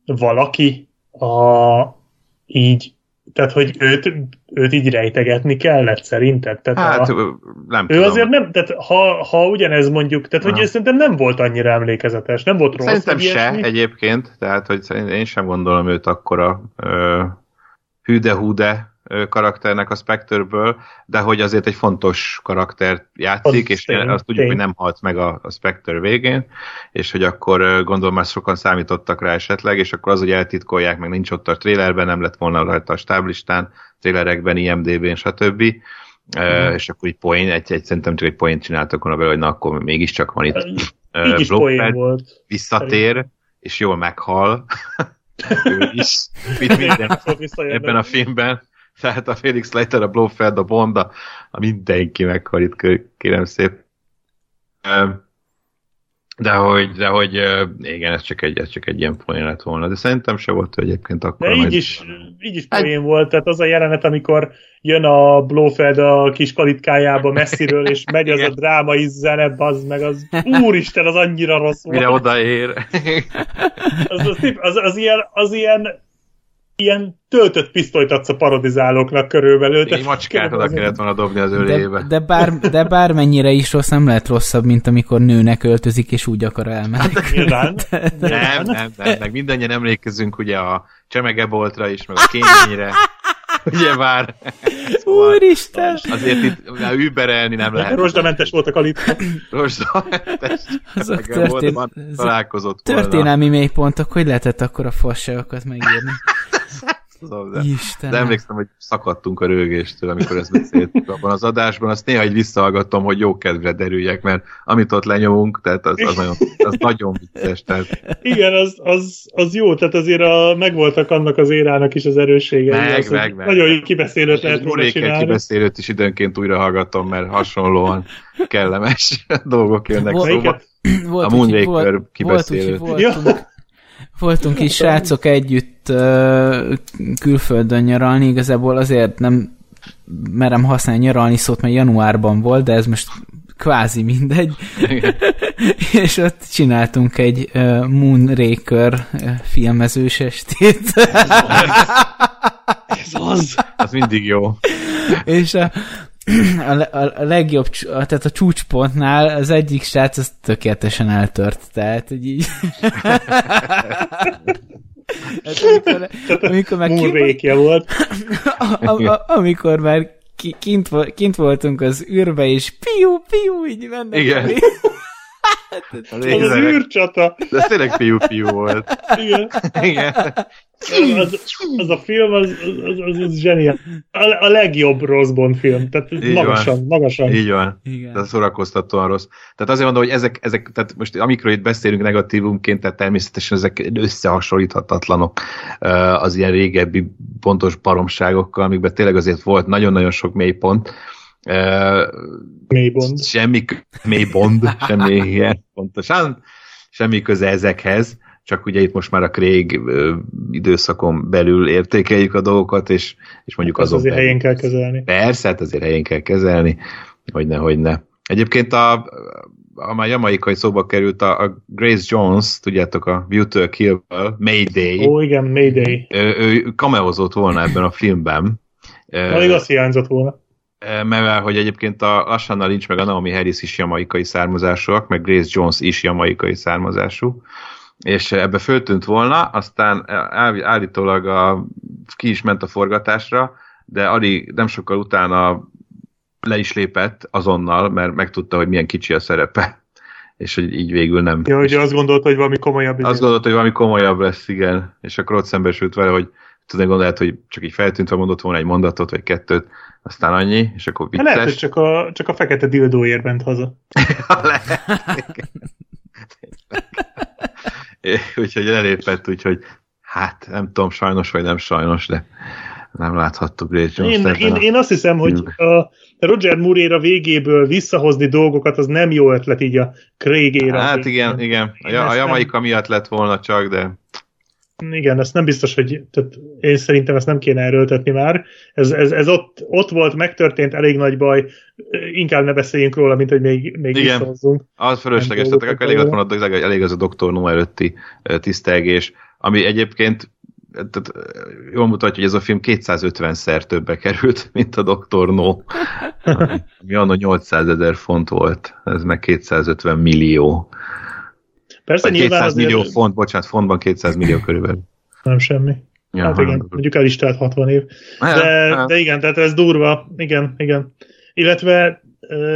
valaki a így tehát, hogy őt, őt így rejtegetni kellett szerinted? Tehát Hát, a, nem ő tudom. azért nem, tehát ha, ha ugyanez mondjuk, tehát hogy Aha. szerintem nem volt annyira emlékezetes, nem volt rossz. Szerintem se ilyesmi. egyébként, tehát hogy én sem gondolom őt akkora ö, hűde-húde ö, karakternek a Spectreből, de hogy azért egy fontos karakter játszik, Az és tény, azt tudjuk, tény. hogy nem halt meg a, a Spectre végén, és hogy akkor gondolom már sokan számítottak rá esetleg, és akkor az, hogy eltitkolják, meg nincs ott a trailerben, nem lett volna rajta a stáblistán, trailerekben, IMDB-n, stb. Uh, és akkor egy poén, egy, egy, szerintem csak egy poént csináltak volna belőle, hogy na akkor mégiscsak van itt ö, Így is poén volt. visszatér, és jól meghal. <laughs> ő is, mint minden ebben a filmben. Tehát a Felix Leiter, a Blofeld, a Bonda, a mindenki meghal itt, kérem szép. De hogy, de hogy igen, ez csak egy, ez csak egy ilyen poén lett volna. De szerintem se volt ő egyébként akkor. De így is, így is poén volt, tehát az a jelenet, amikor jön a Blofeld a kis kalitkájába messziről, és megy az a drámai zene, az meg az, úristen, az annyira rossz volt. Mire odaér. Az, az, az, az, ilyen, az ilyen, ilyen töltött pisztolyt adsz a parodizálóknak körülbelül. Egy macskát oda az- kellett volna dobni az De, ölébe. de, bár, de bármennyire is rossz, nem lehet rosszabb, mint amikor nőnek öltözik, és úgy akar elmenni. Nyilván. <laughs> Nem, nem, nem, meg mindannyian emlékezünk ugye a csemegeboltra is, meg a kényre. <laughs> Ugye már. Úristen! Azért itt már überelni nem lehet. Rozsdamentes volt a kalitka. Rozsdamentes Azok történ- találkozott volna. Történelmi mélypontok, hogy lehetett akkor a fasságokat megírni? Tudom, De, Isten. de emlékszem, hogy szakadtunk a rögéstől, amikor ezt beszéltük abban az adásban. Azt néha így visszahallgattam, hogy jó kedvre derüljek, mert amit ott lenyomunk, tehát az, az, nagyon, az nagyon vicces. Tehát Igen, az, az, az jó, tehát azért a, megvoltak annak az érának is az erősségei. Meg, az, meg, meg. Nagyon jó kibeszélőt lehet Muréker csinálni. kibeszélőt is időnként újra hallgatom, mert hasonlóan kellemes <laughs> dolgok jönnek Volt- szóba. Volt, A Moonraker volt, volt, kibeszélőt. voltunk, voltunk is srácok együtt uh, külföldön nyaralni, igazából azért nem merem használni nyaralni szót, mert januárban volt, de ez most kvázi mindegy. <laughs> és ott csináltunk egy uh, Moonraker filmezős estét. <laughs> Ez az. Az mindig jó. és a, a, a, a legjobb, a- tehát a csúcspontnál az egyik srác az tökéletesen eltört, tehát hogy így... <laughs> hát amikor, amikor már ki, Múlrékje volt. <laughs> a, a, amikor már ki, kint, kint voltunk az űrbe, és piu, piu, így mennek. Igen. Az az űrcsata. De ez tényleg fiú-fiú volt. Igen. Igen. Az, az a film, az, az, az, az zseniál. A, a legjobb Rose Bond film. Tehát Így magasan, van. magasan. Így van. Igen. De szórakoztatóan rossz. Tehát azért mondom, hogy ezek, ezek tehát most amikről itt beszélünk negatívumként, tehát természetesen ezek összehasonlíthatatlanok az ilyen régebbi pontos baromságokkal, amikben tényleg azért volt nagyon-nagyon sok mélypont. Uh, Mély Bond. semmi kö- mély bond, <laughs> semmi ilyen pontosan, semmi köze ezekhez, csak ugye itt most már a Craig ö, időszakon belül értékeljük a dolgokat, és, és mondjuk Az azon azért belül. helyén kell kezelni. Persze, hát azért helyén kell kezelni, hogy ne, hogy ne. Egyébként a, a már jamaikai szóba került a, a Grace Jones, tudjátok, a Beauty a Kill-ből, Mayday, Ó, igen, Mayday. ő, ő cameozott volna ebben a filmben. Alig azt hiányzott volna. Mivel hogy egyébként a Lashana Lynch meg a Naomi Harris is jamaikai származásúak, meg Grace Jones is jamaikai származású, és ebbe föltűnt volna, aztán áll- állítólag a, ki is ment a forgatásra, de alig nem sokkal utána le is lépett azonnal, mert megtudta, hogy milyen kicsi a szerepe, és hogy így végül nem. Ja, és azt gondolta, hogy valami komolyabb. azt gondolta, hogy valami komolyabb lesz, igen, és akkor ott szembesült vele, hogy tudni gondolt, hogy csak így feltűntve mondott volna egy mondatot, vagy kettőt, aztán annyi, és akkor Hát Lehet, hogy vicces. csak a, csak a fekete dildóért ment haza. <laughs> Lehet. <laughs> úgyhogy elépett, úgyhogy hát nem tudom, sajnos vagy nem sajnos, de nem láthattuk Grace Jones-t Én, én, a- én azt hiszem, hogy a Roger Moore-éra végéből visszahozni dolgokat, az nem jó ötlet így a Craig-éra. Hát igen, igen. A, a ezt nem- Jamaika miatt lett volna csak, de Igen, ezt nem biztos, hogy tehát én szerintem ezt nem kéne erőltetni már. Ez, ez, ez ott, ott volt, megtörtént, elég nagy baj. Inkább ne beszéljünk róla, mint hogy még, még Igen. az fölösleges, tehát akkor elég dolgok volna, elég, elég az a Dr. No előtti tisztelgés, ami egyébként tehát jól mutatja, hogy ez a film 250-szer többe került, mint a Dr. No. Mi annak 800 ezer font volt, ez meg 250 millió. Persze Vagy nyilván 200 azért millió font, bocsánat, fontban 200 millió körülbelül. nem semmi. Ja, hát igen, mondjuk el is telt 60 év. De, de igen, tehát ez durva. Igen, igen. Illetve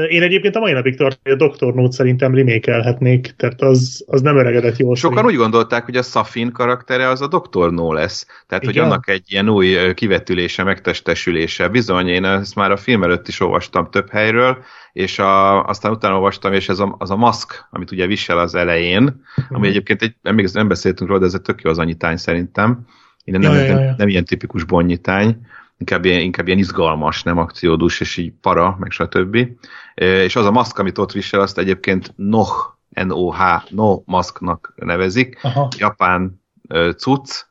én egyébként a mai napig tartom, hogy a Dr. Note szerintem remékelhetnék, tehát az, az nem öregedett jól. Sokan szerint. úgy gondolták, hogy a Safin karaktere az a Dr. No lesz. Tehát, hogy Igen? annak egy ilyen új kivetülése, megtestesülése. Bizony, én ezt már a film előtt is olvastam több helyről, és a, aztán utána olvastam, és ez a, az a maszk, amit ugye visel az elején, Mhm. ami egyébként egy, nem, még nem beszéltünk róla, de ez egy tök jó az anyitány szerintem. Én nem, Ja, nem, ja, ja. nem ilyen tipikus bonnyitány, inkább ilyen, inkább ilyen izgalmas, nem akciódús, és így para, meg stb. És az a maszk, amit ott visel, azt egyébként NOH, N-O-H, no maszknak nevezik, Aha. japán cucc,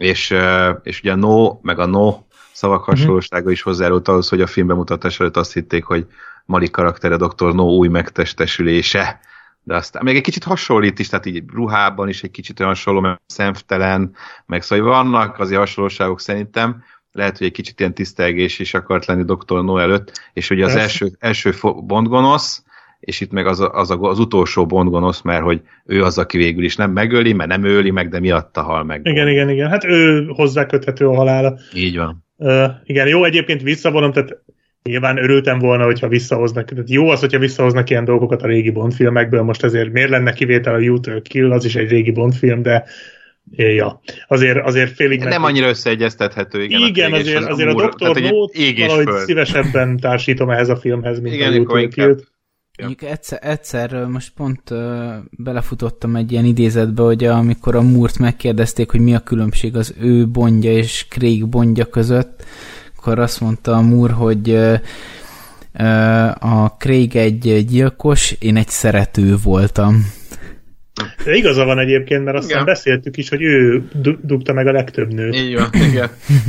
és, és ugye a no, meg a no szavak hasonlósága is hozzájárult ahhoz, hogy a film bemutatás előtt azt hitték, hogy Mali karaktere Dr. No új megtestesülése. De aztán még egy kicsit hasonlít is, tehát így ruhában is egy kicsit olyan hasonló, meg szemtelen, meg szóval vannak azért hasonlóságok szerintem, lehet, hogy egy kicsit ilyen tisztelgés is akart lenni Dr. No előtt, és ugye az Persze. első, első bondgonosz, és itt meg az, a, az, a, az utolsó bondgonosz, mert hogy ő az, aki végül is nem megöli, mert nem öli meg, de miatta hal meg. Igen, igen, igen. Hát ő hozzá köthető a halála. Így van. Uh, igen, jó, egyébként visszavonom, tehát nyilván örültem volna, hogyha visszahoznak. Tehát jó az, hogyha visszahoznak ilyen dolgokat a régi Bond filmekből, most ezért miért lenne kivétel a You Kill, az is egy régi Bond film, de ja, azért, azért félig Nem annyira összeegyeztethető, igen. igen, a azért, az azért a Dr. és valahogy föld. szívesebben társítom ehhez a filmhez, mint Igen, a. Ja. Mondjuk egyszer, egyszer ö, most pont uh, belefutottam egy ilyen idézetbe, hogy amikor a Múrt megkérdezték, hogy mi a különbség az ő bondja és Craig bondja között, akkor azt mondta a Moore, hogy a Craig egy gyilkos, én egy szerető voltam. De igaza van egyébként, mert aztán Igen. beszéltük is, hogy ő du- dugta meg a legtöbb nőt. Így van, igen.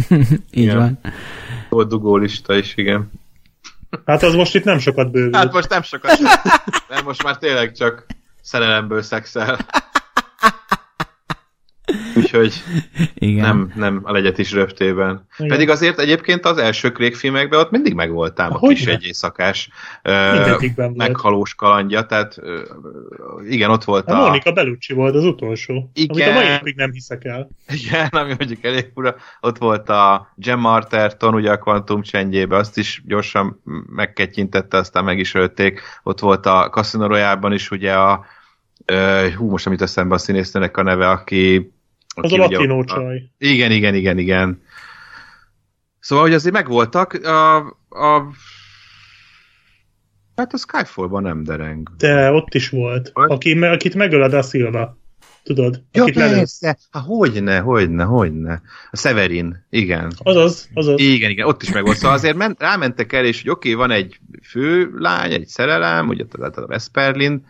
<laughs> Így Igen. van. Volt dugólista is, igen. Hát az most itt nem sokat bővült. Hát most nem sokat, <laughs> nem, most már tényleg csak szerelemből szexel. Úgyhogy Igen. nem, nem a legyet is röptében. Igen. Pedig azért egyébként az első Craig filmekben ott mindig megvoltám a Hogyne? kis egy éjszakás ö, Mindegyikben volt. meghalós kalandja, tehát ö, igen, ott volt A a... Monika Bellucci volt az utolsó, Igen. amit a mai napig nem hiszek el. Igen, ami mondjuk elég fura. Ott volt a Gem Arterton, ugye a Quantum csendjébe, azt is gyorsan megkettyintette, aztán meg is ölték. Ott volt a Casino Royale-ban is ugye a hú, most amit eszembe a színésznőnek a neve, aki... Az a ugye latinó ott- csaj. Igen, igen, igen, igen. Szóval, hogy azért megvoltak, a, a hát a Skyfall-ban nem dereng. De ott is volt. Volt? Aki, akit megöl a Silva. Tudod? Ja, akit persze. Há, hogyne, hogyne, hogyne. A Severin, igen. Azaz, azaz. Igen, igen, ott is megvolt. Szóval azért ment, rámentek el, és hogy oké, okay, van egy főlány, egy szerelem, ugye a Vesperlin,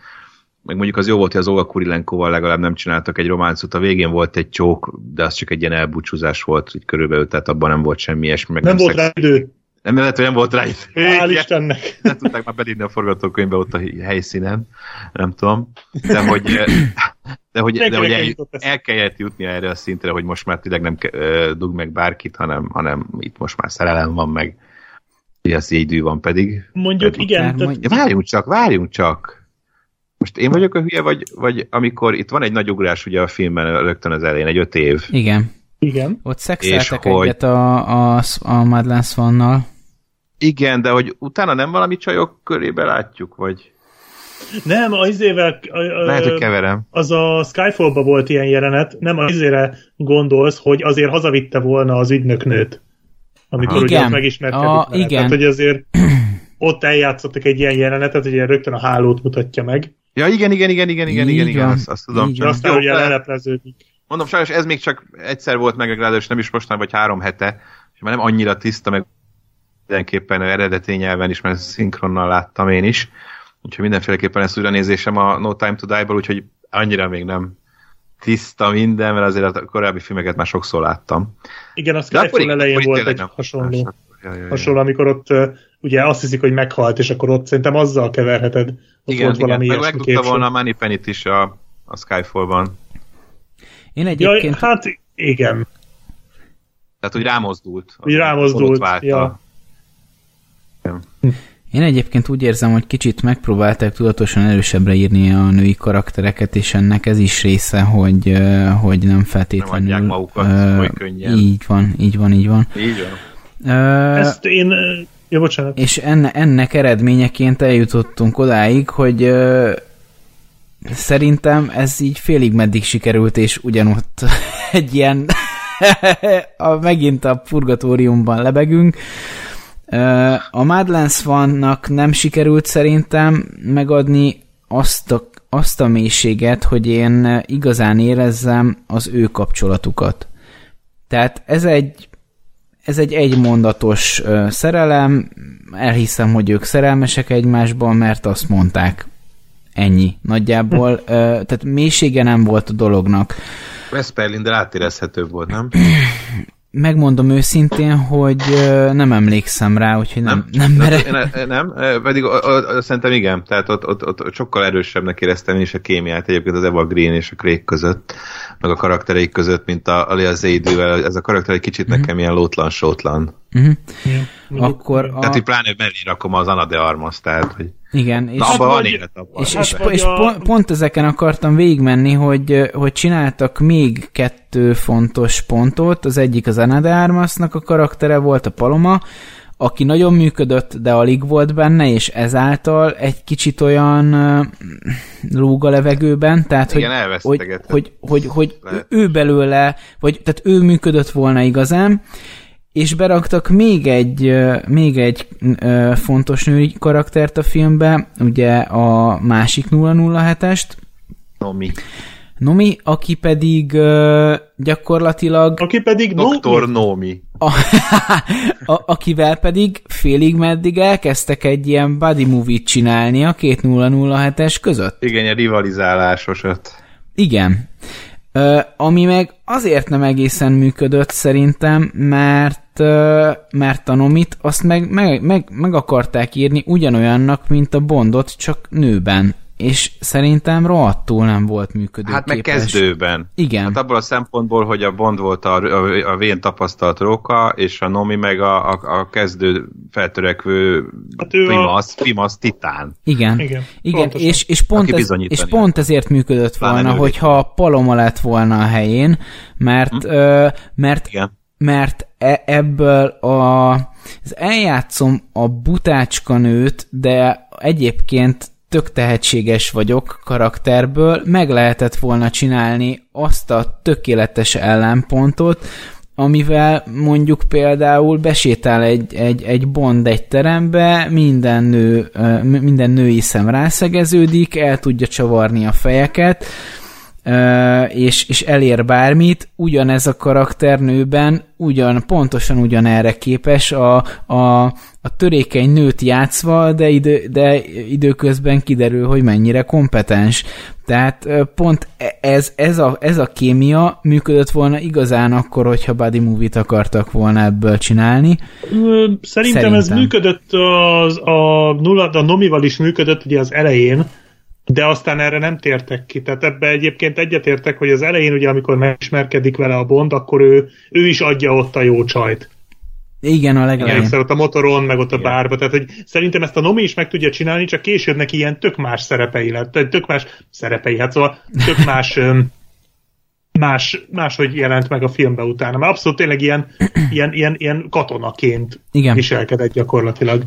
meg mondjuk az jó volt, hogy az Olga Kurilenkoval legalább nem csináltak egy románcot, a végén volt egy csók, de az csak egy ilyen elbúcsúzás volt, így körülbelül, tehát abban nem volt semmi ilyesmi. Meg Nem volt szex- rá idő. Nem, lehet, hogy nem volt rá idő. Hál'. Istennek. <laughs> Nem tudták már belírni a forgatókönyvbe ott a helyszínen, nem tudom. De hogy, de hogy, de hogy nem el, el kellett jutni erre a szintre, hogy most már tényleg nem ö, dug meg bárkit, hanem, hanem itt most már szerelem van meg. Ez jégydű van pedig. Mondjuk Akár igen, tehát várjunk csak, várjunk csak. Most én vagyok a hülye, vagy, vagy amikor itt van egy nagy ugrás ugye a filmben rögtön az elején, egy öt év. Igen. igen. Ott szexeltek És hogy- egyet a, a, a Madeleine Swannal. Igen, de hogy utána nem valami csajok körébe látjuk, vagy Nem, az izével, lehet, hogy keverem. az a Skyfall-ba volt ilyen jelenet, nem az izére gondolsz, hogy azért hazavitte volna az ügynöknőt, amikor Aha. ugye megismerkedik A- vele. igen. Tehát, hogy azért ott eljátszottak egy ilyen jelenetet, hogy ilyen rögtön a hálót mutatja meg, Ja, igen, igen, igen, igen, igen, igen, igen, azt, azt tudom. Van. aztán Jó, ugye lelepleződik. Mondom, sajnos ez még csak egyszer volt meg, ráadásul nem is mostan, vagy három hete, és már nem annyira tiszta, meg mindenképpen eredeti nyelven is, mert szinkronnal láttam én is. Úgyhogy mindenféleképpen ezt újra nézésem a No Time to Die-ból, úgyhogy annyira még nem tiszta minden, mert azért a korábbi filmeket már sokszor láttam. Igen, a De akkor Skyfall igen, elején volt egy hasonló, más. Ja, ja, ja. hasonló, amikor ott uh, ugye azt hiszik, hogy meghalt, és akkor ott szerintem azzal keverheted. Ott Igen, volt igen, valami meg ilyesmi megtudta volna a Money Penny-t is a, a Skyfall-ban. Én Ja, egyébként... hát igen. Tehát, hogy rámozdult. Úgy rámozdult, ja. Én egyébként úgy érzem, hogy kicsit megpróbálták tudatosan erősebbre írni a női karaktereket, és ennek ez is része, hogy, hogy nem feltétlenül... Nem adják magukat ö, oly könnyen. Így van, így van, így van. Így van. Ezt én... Ja, bocsánat. és enne, ennek eredményeként eljutottunk odáig, hogy ö, szerintem ez így félig meddig sikerült, és ugyanott <laughs> egy ilyen <laughs> a, megint a purgatóriumban lebegünk. A Madlands vannak nem sikerült szerintem megadni azt a, azt a mélységet, hogy én igazán érezzem az ő kapcsolatukat. Tehát ez egy ez egy egymondatos szerelem, elhiszem, hogy ők szerelmesek egymásban, mert azt mondták. Ennyi. Nagyjából, tehát mélysége nem volt a dolognak. Vesperlinder átérezhetőbb volt, nem? <clears throat> Megmondom őszintén, hogy nem emlékszem rá, úgyhogy nem, nem, nem merek. Nem, nem, pedig szerintem igen, tehát ott, ott, ott, sokkal erősebbnek éreztem én is a kémiát egyébként az Eva Green és a Craig között, meg a karaktereik között, mint a Alia Zaydűvel, ez a karakter egy kicsit Mhm. nekem ilyen lótlan-sótlan. Uh-huh. Ja. Akkor Tehát így a, pláne mellé rakom az Ana de Armas, tehát, hogy igen, és, na, abban Hát van vagy- élet abban. és, Hát és, és a- pont, pont ezeken akartam végigmenni, hogy, hogy csináltak még kettő fontos pontot. Az egyik az Ana de Armasnak a karaktere volt, a Paloma, aki nagyon működött, de alig volt benne, és ezáltal egy kicsit olyan ö, lúg a levegőben, tehát Igen, hogy, hogy, hogy, hogy, hogy ő belőle, vagy tehát ő működött volna igazán, és beraktak még egy, még egy fontos női karaktert a filmbe, ugye a másik 007-est, Nomi. Nomi, aki pedig gyakorlatilag Aki pedig... Doktor Nomi. a, <laughs> a, akivel pedig félig meddig elkezdtek egy ilyen buddy movie-t csinálni a két 007-es között. Igen, egy rivalizálásosat. Igen. Ami meg azért nem egészen működött szerintem, mert, mert a Nomit azt meg, meg, meg, meg akarták írni ugyanolyannak, mint a Bondot, csak nőben. És szerintem rohadtul nem volt működőképes. Hát meg kezdőben. Igen. Hát abból a szempontból, hogy a Bond volt a, a, a vén tapasztalt róka, és a Nomi meg a, a, a kezdő feltörekvő Hát ő a- primasz, primasz titán. Igen, Igen, Igen pontosan. és, és, pont ez, és pont ezért működött Pláne volna, nővér. hogyha a Paloma lett volna a helyén, mert, ö, mert Igen. mert e- ebből a, az eljátszom a butácska nőt, de egyébként tök tehetséges vagyok karakterből, meg lehetett volna csinálni azt a tökéletes ellenpontot, amivel mondjuk például besétál egy, egy, egy bond egy terembe, minden, nő, minden női szem rászegeződik, el tudja csavarni a fejeket, és, és elér bármit, ugyanez a karakternőben ugyan, pontosan ugyanerre képes a, a, a törékeny nőt játszva, de, idő, de időközben kiderül, hogy mennyire kompetens. Tehát pont e- ez, ez, a, ez a kémia működött volna igazán akkor, hogyha body movie-t akartak volna ebből csinálni. Szerintem, Szerintem. ez működött az, a, nulla, a Nomival is működött ugye az elején, de aztán erre nem tértek ki. Tehát ebbe egyébként egyetértek, hogy az elején ugye amikor megismerkedik vele a Bond, akkor ő, ő is adja ott a jó csajt. Igen, a legelején. Emlékszel, ott a motoron, meg ott a bárba. Tehát, hogy szerintem ezt a Nomi is meg tudja csinálni, csak később neki ilyen tök más szerepei lett. Tök más szerepei, hát szóval tök más <laughs> más, máshogy jelent meg a filmbe utána. Mert abszolút tényleg ilyen, ilyen, ilyen, ilyen katonaként Igen. viselkedett gyakorlatilag.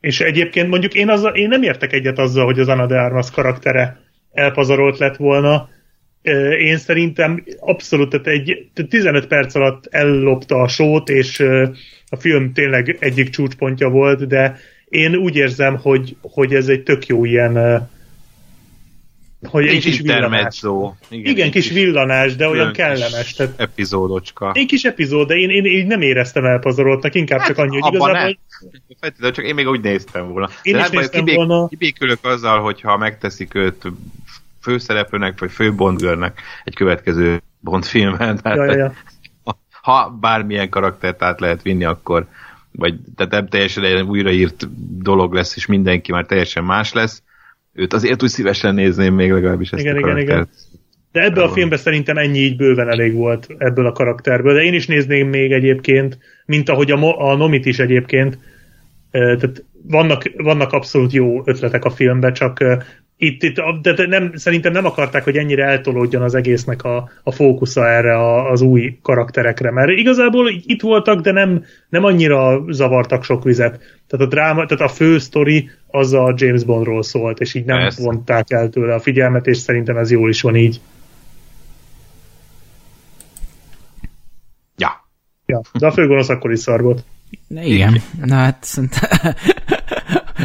És egyébként mondjuk én, azzal, én nem értek egyet azzal, hogy az Ana de Armas karaktere elpazarolt lett volna. Én szerintem abszolút, tehát egy tehát 15 perc alatt ellopta a sót, és a film tényleg egyik csúcspontja volt, de én úgy érzem, hogy, hogy ez egy tök jó ilyen hogy egy kis villanás. intermezzo. Igen, egy kis villanás, de olyan kis kellemes. Tehát Epizódocska. egy kis epizód, de én, én, én nem éreztem elpazaroltnak, inkább csak annyi, hogy Hát, igazából nem. Feltétlenül, csak én még úgy néztem volna. Én De is hát néztem kibék, volna. Kibékülök azzal, hogyha megteszik őt főszereplőnek, vagy fő Bondgörnek egy következő Bond filmben. Tehát, Ja, ja, ja. <laughs> Ha bármilyen karaktert át lehet vinni, akkor vagy tehát nem teljesen egy újraírt dolog lesz, és mindenki már teljesen más lesz. Őt azért úgy szívesen nézném még legalábbis ezt Igen, a igen, karaktert. De ebből a filmben szerintem ennyi így bőven elég volt ebből a karakterből. De én is nézném még egyébként, mint ahogy a, Mo- a Nomit is egyébként. Tehát vannak, vannak abszolút jó ötletek a filmben, csak itt, itt de nem, szerintem nem akarták, hogy ennyire eltolódjon az egésznek a, a fókusza erre a, az új karakterekre, mert igazából itt voltak, de nem, nem annyira zavartak sok vizet. Tehát a dráma, tehát a fő sztori az a James Bondról szólt, és így nem Ezt. vonták el tőle a figyelmet, és szerintem ez jól is van így. Ja. Ja, de a főgonosz akkor is szar volt. Igen, na hát szerintem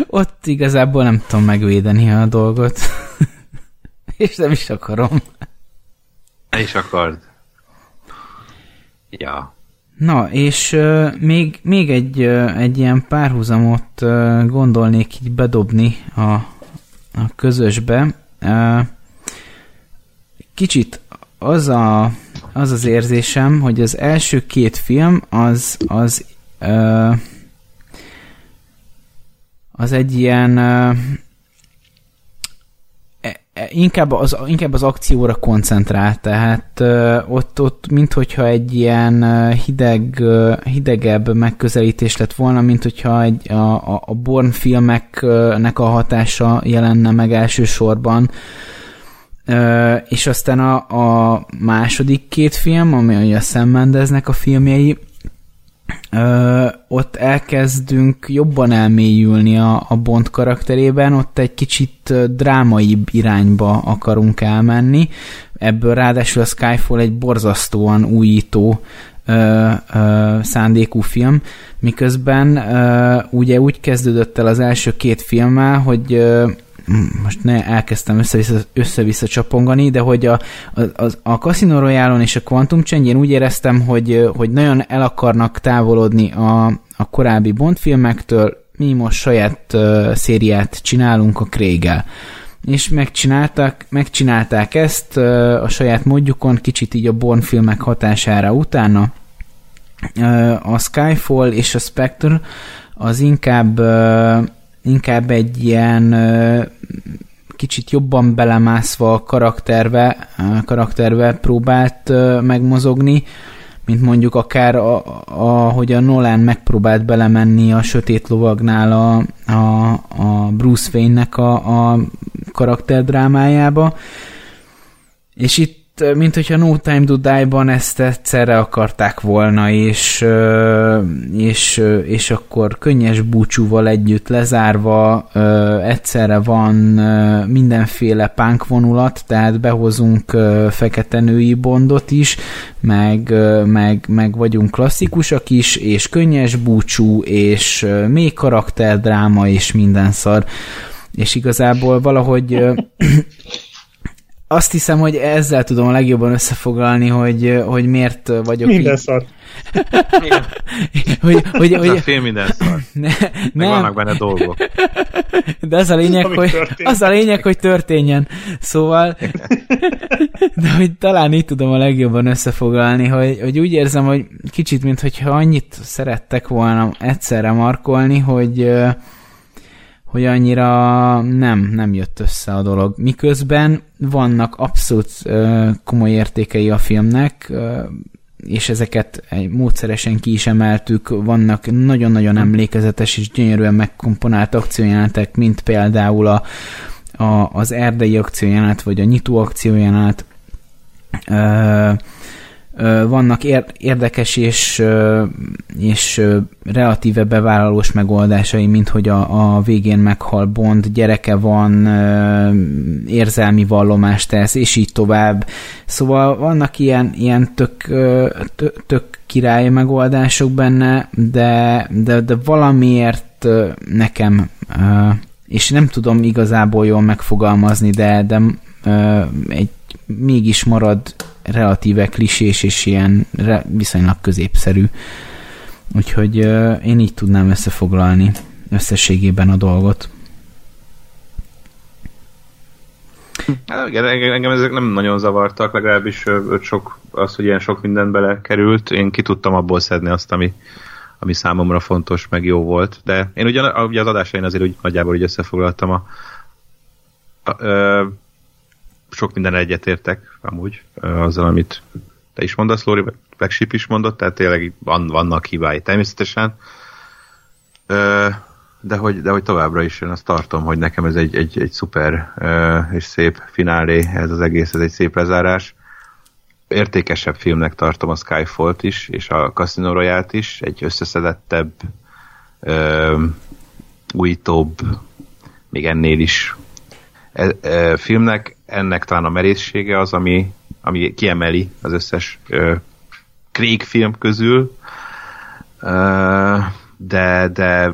ott igazából nem tudom megvédeni a dolgot. <laughs> És nem is akarom. Ne is akard. Ja. Na, és uh, még, még egy, uh, egy ilyen párhuzamot uh, gondolnék így bedobni a, a közösbe. Kicsit az, a, az az érzésem, hogy az első két film az, az az egy ilyen e, e, inkább az, inkább az akcióra koncentrál, tehát ott, ott minthogyha egy ilyen hideg, hidegebb megközelítés lett volna, mint hogyha egy, a, a Born filmeknek a hatása jelenne meg elsősorban, és aztán a, a második két film, ami a Sam Mendeznek a filmjei, ö, ott elkezdünk jobban elmélyülni a, a Bond karakterében, ott egy kicsit drámaibb irányba akarunk elmenni. Ebből ráadásul a Skyfall egy borzasztóan újító ö, ö, szándékú film, miközben ö, ugye úgy kezdődött el az első két filmmel, hogy ö, most ne elkezdtem össze-vissza, össze-vissza csapongani, de hogy a, a, a Casino royale és a Quantum Change én úgy éreztem, hogy, hogy nagyon el akarnak távolodni a, a korábbi Bond filmektől, mi most saját uh, szériát csinálunk a craig -el. És megcsinálták, megcsinálták ezt uh, a saját módjukon, kicsit így a Bond filmek hatására utána. Uh, a Skyfall és a Spectre az inkább uh, inkább egy ilyen kicsit jobban belemászva a karakterbe, karakterbe próbált megmozogni, mint mondjuk akár a, a, ahogy a Nolan megpróbált belemenni a Sötét Lovagnál a, a, a Bruce Wayne-nek a, a karakterdrámájába. És itt mint hogyha No Time to Die-ban ezt egyszerre akarták volna, és, és, és akkor könnyes búcsúval együtt lezárva egyszerre van mindenféle punk vonulat, tehát behozunk fekete női bondot is, meg, meg, meg vagyunk klasszikusak is, és könnyes búcsú, és még karakterdráma, és minden szar. És igazából valahogy azt hiszem, hogy ezzel tudom a legjobban összefoglalni, hogy, hogy miért vagyok Minden így. szar. <laughs> hogy, hogy, hogy, a film minden szar. <laughs> Ne, nem. vannak benne dolgok. De az a lényeg, <laughs> hogy, az a lényeg, hogy történjen. Szóval, de hogy talán így tudom a legjobban összefoglalni, hogy, hogy úgy érzem, hogy kicsit, mintha annyit szerettek volna egyszerre markolni, hogy hogy annyira nem, nem jött össze a dolog. Miközben vannak abszolút uh, komoly értékei a filmnek, uh, és ezeket módszeresen ki is emeltük, vannak nagyon-nagyon emlékezetes és gyönyörűen megkomponált akciójelenetek, mint például a, a, az erdei akciójelenet, vagy a nyitó akciójelenet, uh, vannak érdekes és, és relatíve bevállalós megoldásai, mint hogy a, a végén meghal Bond, gyereke van, érzelmi vallomást tesz, és így tovább. Szóval vannak ilyen, ilyen tök, tök, tök király megoldások benne, de, de, de valamiért nekem, és nem tudom igazából jól megfogalmazni, de, de egy mégis marad relatíve klisés és ilyen viszonylag középszerű. Úgyhogy uh, én így tudnám összefoglalni összességében a dolgot. Hát, igen, engem ezek nem nagyon zavartak, legalábbis sok, az, hogy ilyen sok minden belekerült, én ki tudtam abból szedni azt, ami, ami számomra fontos, meg jó volt. De én ugyan, ugye az adásain azért úgy nagyjából úgy összefoglaltam a, a, a sok minden egyetértek amúgy azzal, amit te is mondasz, Lóri, Black is mondott, tehát tényleg van, vannak hibái természetesen. De hogy, de hogy továbbra is én azt tartom, hogy nekem ez egy, egy, egy szuper és szép finálé, ez az egész, ez egy szép lezárás. Értékesebb filmnek tartom a Skyfall-t is, és a Casino royale is, egy összeszedettebb, újítóbb, még ennél is e, e, filmnek, ennek talán a merészsége az, ami, ami kiemeli az összes e, Craig film közül, de, de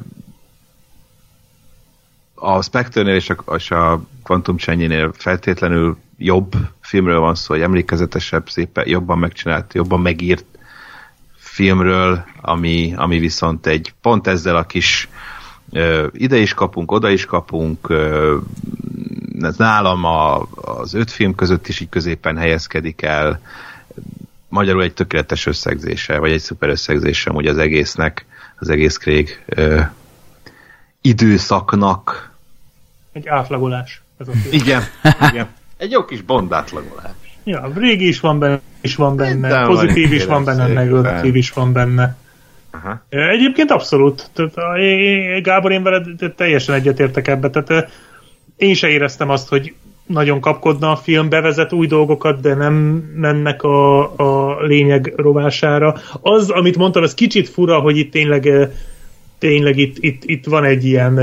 a Spectre-nél és a, és a Quantum Csenyinél feltétlenül jobb filmről van szó, hogy emlékezetesebb, szépen, jobban megcsinált, jobban megírt filmről, ami, ami viszont egy pont ezzel a kis ide is kapunk, oda is kapunk, ez nálam a, az öt film között is így középen helyezkedik el, magyarul egy tökéletes összegzése, vagy egy szuper összegzése ugye az egésznek, az egész Craig ö, időszaknak. Egy átlagolás. Ez a igen, <laughs> igen. Egy jó kis bond átlagolás. Ja, régi is van benne, is van benne, De pozitív is van benne, negatív is van benne. Aha. Egyébként abszolút. Tehát, Gábor, én veled teljesen egyetértek ebbe. Tehát én se éreztem azt, hogy nagyon kapkodna a film, bevezet új dolgokat, de nem mennek a, a lényeg rovására. Az, amit mondtam, az kicsit fura, hogy itt tényleg, tényleg itt, itt, itt van egy ilyen,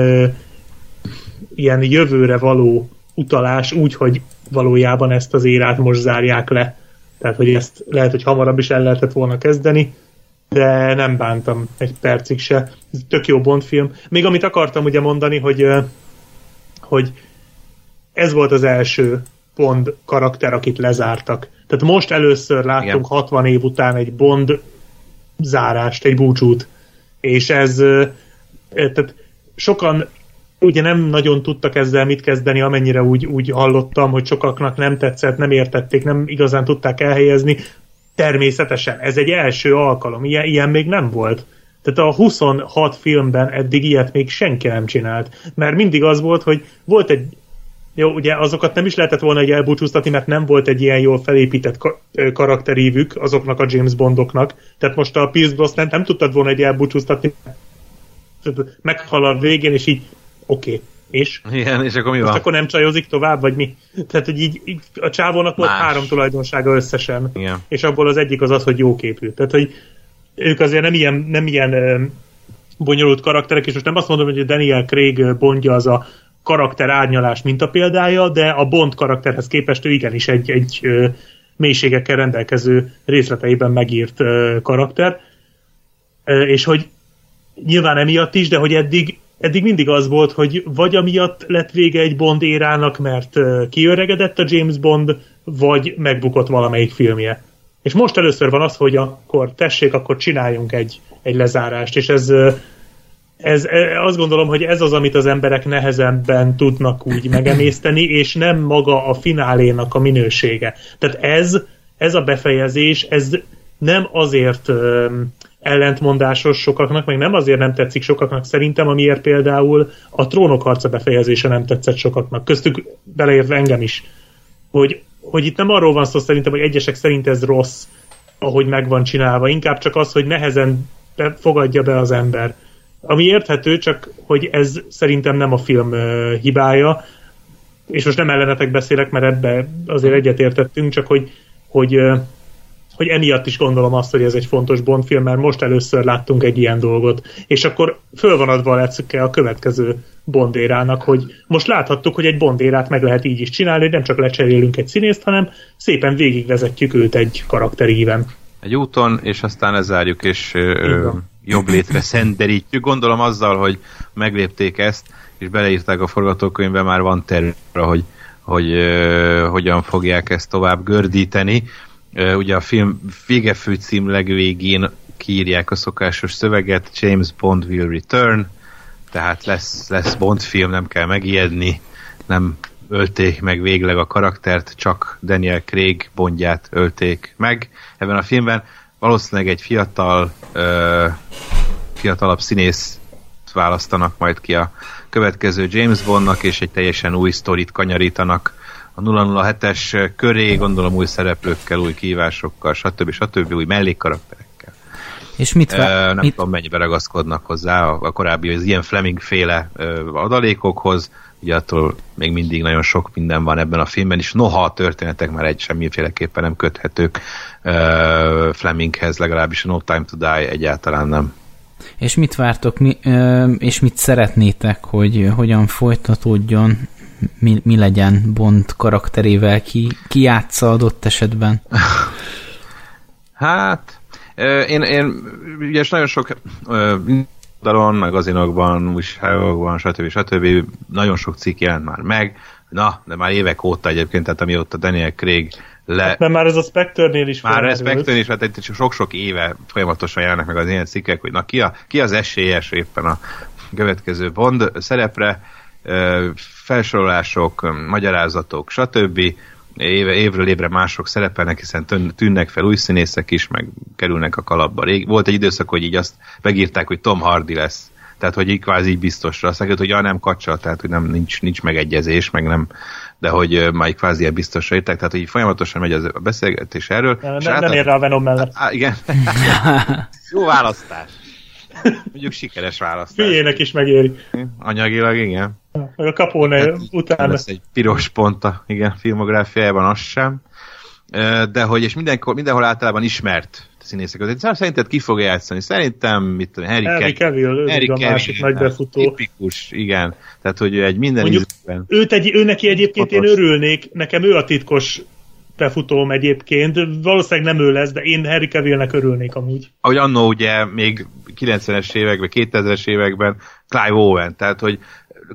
ilyen jövőre való utalás, úgy, hogy valójában ezt az érát most zárják le. Tehát, hogy ezt lehet, hogy hamarabb is el lehetett volna kezdeni de nem bántam egy percig se. Ez tök jó Bond film. Még amit akartam ugye mondani, hogy, hogy ez volt az első Bond karakter, akit lezártak. Tehát most először láttunk Igen. 60 év után egy Bond zárást, egy búcsút. És ez tehát sokan ugye nem nagyon tudtak ezzel mit kezdeni, amennyire úgy, úgy hallottam, hogy sokaknak nem tetszett, nem értették, nem igazán tudták elhelyezni. Természetesen, ez egy első alkalom, ilyen, ilyen még nem volt. Tehát a 26 filmben eddig ilyet még senki nem csinált. Mert mindig az volt, hogy volt egy jó, ugye azokat nem is lehetett volna egy elbúcsúztatni, mert nem volt egy ilyen jól felépített karakterívük azoknak a James Bondoknak. Tehát most a Pierce Brosnan nem tudtad volna egy elbúcsúztatni, meghal a végén, és így oké. Okay. És? Igen, és akkor mi van? akkor nem csajozik tovább, vagy mi? Tehát, hogy így, így a csávónak volt Más. három tulajdonsága összesen. Igen. És abból az egyik az az, hogy jóképű. Tehát, hogy ők azért nem ilyen, nem ilyen bonyolult karakterek, és most nem azt mondom, hogy a Daniel Craig Bondja az a karakter árnyalás példája, de a Bond karakterhez képest ő igenis egy, egy mélységekkel rendelkező részleteiben megírt karakter. És hogy nyilván emiatt is, de hogy eddig eddig mindig az volt, hogy vagy amiatt lett vége egy Bond érának, mert kiöregedett a James Bond, vagy megbukott valamelyik filmje. És most először van az, hogy akkor tessék, akkor csináljunk egy, egy lezárást, és ez, ez, azt gondolom, hogy ez az, amit az emberek nehezebben tudnak úgy <laughs> megemészteni, és nem maga a finálénak a minősége. Tehát ez, ez a befejezés, ez nem azért ellentmondásos sokaknak, meg nem azért nem tetszik sokaknak szerintem, amiért például a trónok harca befejezése nem tetszett sokaknak, köztük beleértve engem is, hogy, hogy itt nem arról van szó szerintem, hogy egyesek szerint ez rossz, ahogy meg van csinálva, inkább csak az, hogy nehezen fogadja be az ember. Ami érthető, csak hogy ez szerintem nem a film hibája, és most nem ellenetek beszélek, mert ebbe azért egyetértettünk, csak hogy, hogy hogy emiatt is gondolom azt, hogy ez egy fontos Bond film, mert most először láttunk egy ilyen dolgot. És akkor föl van adva a lecke a következő Bondérának, hogy most láthattuk, hogy egy Bondérát meg lehet így is csinálni, hogy nem csak lecserélünk egy színészt, hanem szépen végigvezetjük őt egy karakteríven. Egy úton, és aztán lezárjuk, és ö, jobb létre szenderítjük. Gondolom azzal, hogy meglépték ezt, és beleírták a forgatókönyvbe, már van terv, hogy, hogy ö, hogyan fogják ezt tovább gördíteni ugye a film végefő cím legvégén kiírják a szokásos szöveget, James Bond will return, tehát lesz, lesz Bond film, nem kell megijedni, nem ölték meg végleg a karaktert, csak Daniel Craig Bondját ölték meg ebben a filmben. Valószínűleg egy fiatal, ö, fiatalabb színész választanak majd ki a következő James Bondnak, és egy teljesen új sztorit kanyarítanak a 007-es köré, gondolom új szereplőkkel, új kívásokkal, stb. stb. új mellékkarakterekkel. És mit, vá- Ö, nem mit, tudom, mennyibe ragaszkodnak hozzá a, a korábbi, az ilyen Fleming féle ö, adalékokhoz, ugye attól még mindig nagyon sok minden van ebben a filmben, és noha a történetek már egy semmiféleképpen nem köthetők ö, Fleminghez, legalábbis a No Time to Die egyáltalán nem. és mit vártok, mi, ö, és mit szeretnétek, hogy hogyan folytatódjon, mi, mi legyen Bond karakterével, ki, ki játsza adott esetben? <laughs> Hát, én, én ugye nagyon sok oldalon, magazinokban, újságokban, stb. stb. nagyon sok cikk jelent már meg, na, de már évek óta egyébként, tehát amióta Daniel Craig le, Hát, mert már ez a Spectre-nél is már felmerült. Respektön is, hát egy sok-sok éve folyamatosan jelennek meg az ilyen cikkek, hogy na ki, a, ki az esélyes éppen a következő Bond szerepre, felsorolások, magyarázatok, stb. Éve, évről évre mások szerepelnek, hiszen tűn- tűnnek fel új színészek is, meg kerülnek a kalapba. Rég, volt egy időszak, hogy így azt megírták, hogy Tom Hardy lesz. Tehát, hogy így kvázi így biztosra. Azt mondják, hogy ja, nem kacsa, tehát, hogy nem, nincs, nincs megegyezés, meg nem, de hogy már így kvázi ilyen biztosra írták, tehát, hogy így folyamatosan megy az a beszélgetés erről. Nem, és nem, ér rá a Venom mellett. Á, igen. <laughs> Jó választás. Mondjuk sikeres választás. Hülyének is megéri. Anyagilag igen. Meg a Capone Nem utána. lesz egy piros pont a igen, filmográfiájában, az sem. De hogy, és mindenhol, mindenhol általában ismert színészek. között. Szerinted ki fogja játszani? Szerintem, mit tudom, Harry, Cavill, Harry a másik Cavill, nagy befutó. Tipikus, igen. Tehát, hogy egy minden Mondjuk ízben. Őt egy, ő neki egyébként én örülnék, nekem ő a titkos befutóm egyébként. Valószínűleg nem ő lesz, de én Harry Cavillnek örülnék amúgy. ahogy annó ugye még 90-es években, 2000-es években Clive Owen, tehát hogy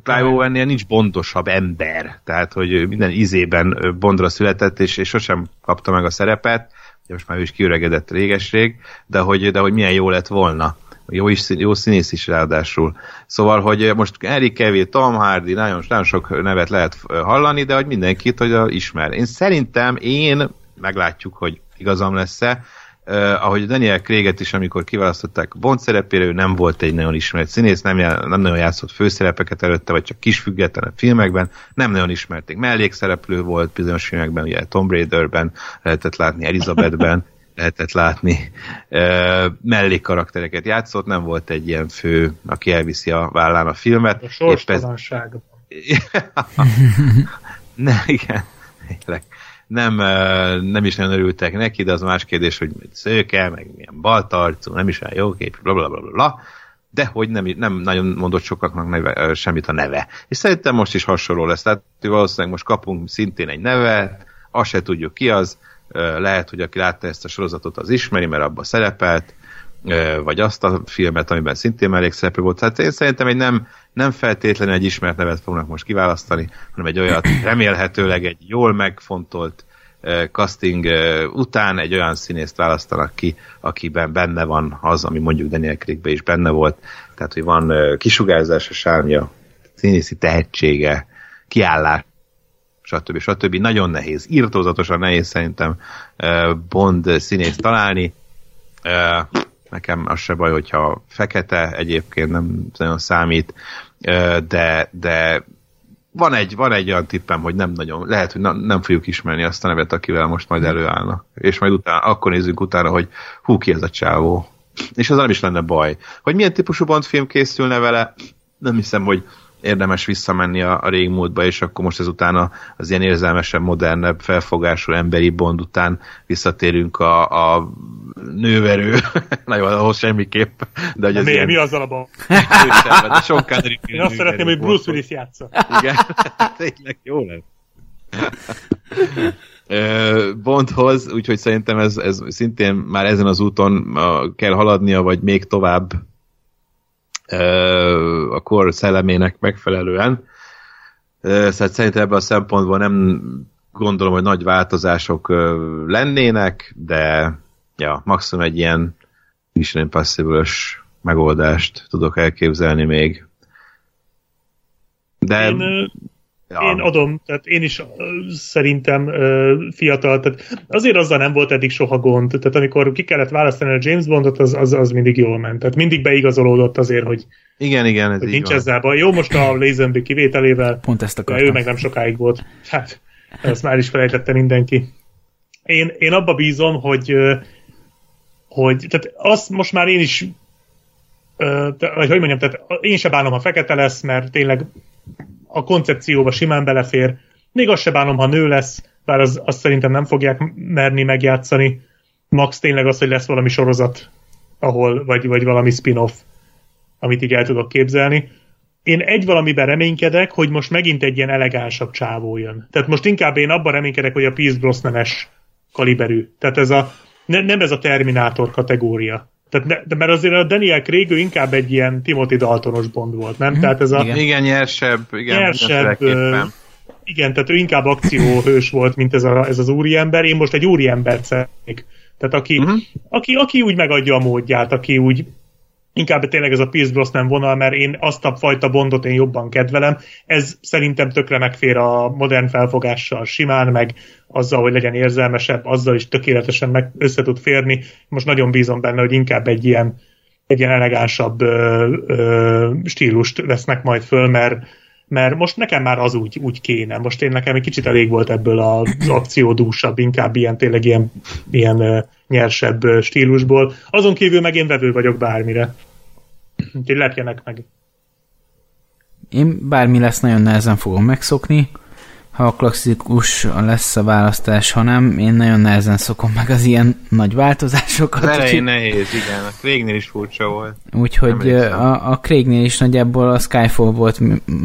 Clive Owennél nincs bondosabb ember, tehát hogy minden izében Bondra született, és, és sosem kapta meg a szerepet, ugye most már ő is kiöregedett réges-rég, de hogy, de hogy milyen jó lett volna. Jó, is, jó színész is ráadásul. Szóval, hogy most Harry Cavill, Tom Hardy, nagyon, nagyon sok nevet lehet hallani, de hogy mindenkit, hogy a, ismer. Én szerintem, én, meglátjuk, hogy igazam lesz-e, Uh, ahogy Daniel Craig-et is, amikor kiválasztották Bond szerepére, ő nem volt egy nagyon ismert színész, nem, já- nem nagyon játszott főszerepeket előtte, vagy csak kis független filmekben, nem nagyon ismerték. Mellékszereplő volt bizonyos filmekben, ugye Tomb Raiderben lehetett látni, Elizabethben <laughs> lehetett látni. Uh, mellékkaraktereket játszott, nem volt egy ilyen fő, aki elviszi a vállán a filmet. A Épp ez- sorstalanság. <laughs> ne, igen, tényleg. Nem, nem is nagyon örültek neki, de az más kérdés, hogy szőke, meg milyen baltarcú, nem is olyan jó kép, bla bla bla bla, de hogy nem, nem nagyon mondott sokaknak neve, semmit a neve. És szerintem most is hasonló lesz. Tehát valószínűleg most kapunk szintén egy nevet, azt se tudjuk ki az, lehet, hogy aki látta ezt a sorozatot, az ismeri, mert abban szerepelt, vagy azt a filmet, amiben szintén mellékszereplő volt. Tehát én szerintem egy nem, nem feltétlenül egy ismert nevet fognak most kiválasztani, hanem egy olyat <clears throat> remélhetőleg egy jól megfontolt ö, casting ö, után egy olyan színészt választanak ki, akiben benne van az, ami mondjuk Daniel Craigben is benne volt. Tehát, hogy van ö, kisugárzása, sármja, színészi tehetsége, kiállás, stb. stb. Nagyon nehéz, írtózatosan nehéz szerintem Bond színészt találni. Nekem az se baj, hogyha fekete, egyébként nem nagyon számít, de, de van egy, van egy olyan tippem, hogy nem nagyon, lehet, hogy nem, nem fogjuk ismerni azt a nevet, akivel most majd előállnak. És majd utána, akkor nézzük utána, hogy hú, ki ez a csávó. És az nem is lenne baj. Hogy milyen típusú Bond film készülne vele, nem hiszem, hogy érdemes visszamenni a, a régmúltba, és akkor most ezután a, az ilyen érzelmesebb, modernebb, felfogású emberi Bond után visszatérünk a, a nőverő, <laughs> na jó, ahhoz semmiképp, de hogy az mi, ilyen mi az alapban? erősebb, de Sean <laughs> Connery Én azt szeretném, hogy Bruce Willis játsza. igen, <laughs> tényleg jó lesz. Bondhoz, úgyhogy szerintem ez, ez szintén már ezen az úton kell haladnia, vagy még tovább a kor szellemének megfelelően. Szóval szerintem ebben a szempontból nem gondolom, hogy nagy változások lennének, de ja, maximum egy ilyen Mission Impossible-ös megoldást tudok elképzelni még. De Én, ja, Én adom, tehát én is szerintem fiatal, tehát azért azzal nem volt eddig soha gond, tehát amikor ki kellett választani a James Bondot, az, az, az mindig jól ment, tehát mindig beigazolódott azért, hogy, igen, igen, ez hogy nincs van. ezzel baj. Jó, most a Lazenby kivételével, Pont ezt akartam. ő meg nem sokáig volt. Hát, Ezt már is felejtette mindenki. Én, én abba bízom, hogy, hogy tehát azt most már én is vagy hogy mondjam, tehát én se bánom, ha fekete lesz, mert tényleg a koncepcióba simán belefér. Még azt se bánom, ha nő lesz, bár az, azt szerintem nem fogják merni megjátszani. Max tényleg az, hogy lesz valami sorozat, ahol, vagy, vagy valami spin-off, amit így el tudok képzelni. Én egy valamiben reménykedek, hogy most megint egy ilyen elegánsabb csávó jön. Tehát most inkább én abban reménykedek, hogy a Pierce Brosnan-es kaliberű. Tehát ez a, ne, nem ez a Terminátor kategória. Tehát ne, de mert azért a Daniel Craig ő inkább egy ilyen Timothy Daltonos Bond volt, nem? Mm, Tehát ez a... Igen, igen nyersebb, igen, nyersebb, igen, tehát ő inkább akcióhős volt, mint ez, a, ez az úriember. Én most egy úriembert szeretnék. Tehát aki, uh-huh. aki, aki úgy megadja a módját, aki úgy inkább tényleg ez a Pierce Brosnan vonal, mert én azt a fajta bondot én jobban kedvelem. Ez szerintem tökre megfér a modern felfogással simán, meg azzal, hogy legyen érzelmesebb, azzal is tökéletesen meg össze tud férni. Most nagyon bízom benne, hogy inkább egy ilyen, egy ilyen elegánsabb ö, ö, stílust vesznek majd föl, mert mert most nekem már az úgy, úgy kéne. Most én nekem egy kicsit elég volt ebből az akciódúsabb, inkább ilyen tényleg ilyen, ilyen nyersebb stílusból. Azon kívül meg én vevő vagyok bármire. Úgyhogy lepjenek meg. Én bármi lesz, nagyon nehezen fogom megszokni ha a klasszikus lesz a választás, ha nem, én nagyon nehezen szokom meg az ilyen nagy változásokat. Az elején úgy, nehéz, igen, a Craignél is furcsa volt. Úgyhogy a, a Craignél is nagyjából a Skyfall volt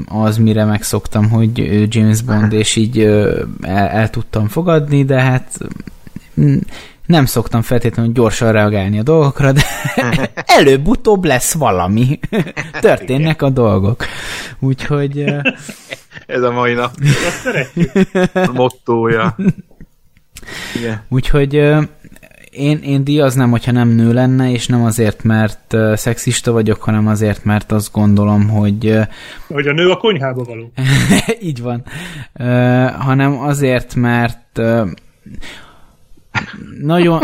az, mire megszoktam, hogy James Bond, <laughs> és így el, el tudtam fogadni, de hát nem szoktam feltétlenül gyorsan reagálni a dolgokra, de <laughs> előbb-utóbb lesz valami. <laughs> Történnek a dolgok. Úgyhogy... Ez a mai nap. A mottója. Igen. Úgyhogy én, én díjaznám, hogyha nem nő lenne, és nem azért, mert szexista vagyok, hanem azért, mert azt gondolom, hogy... Hogy a nő a konyhába való. <laughs> így van. Uh, hanem azért, mert uh, nagyon,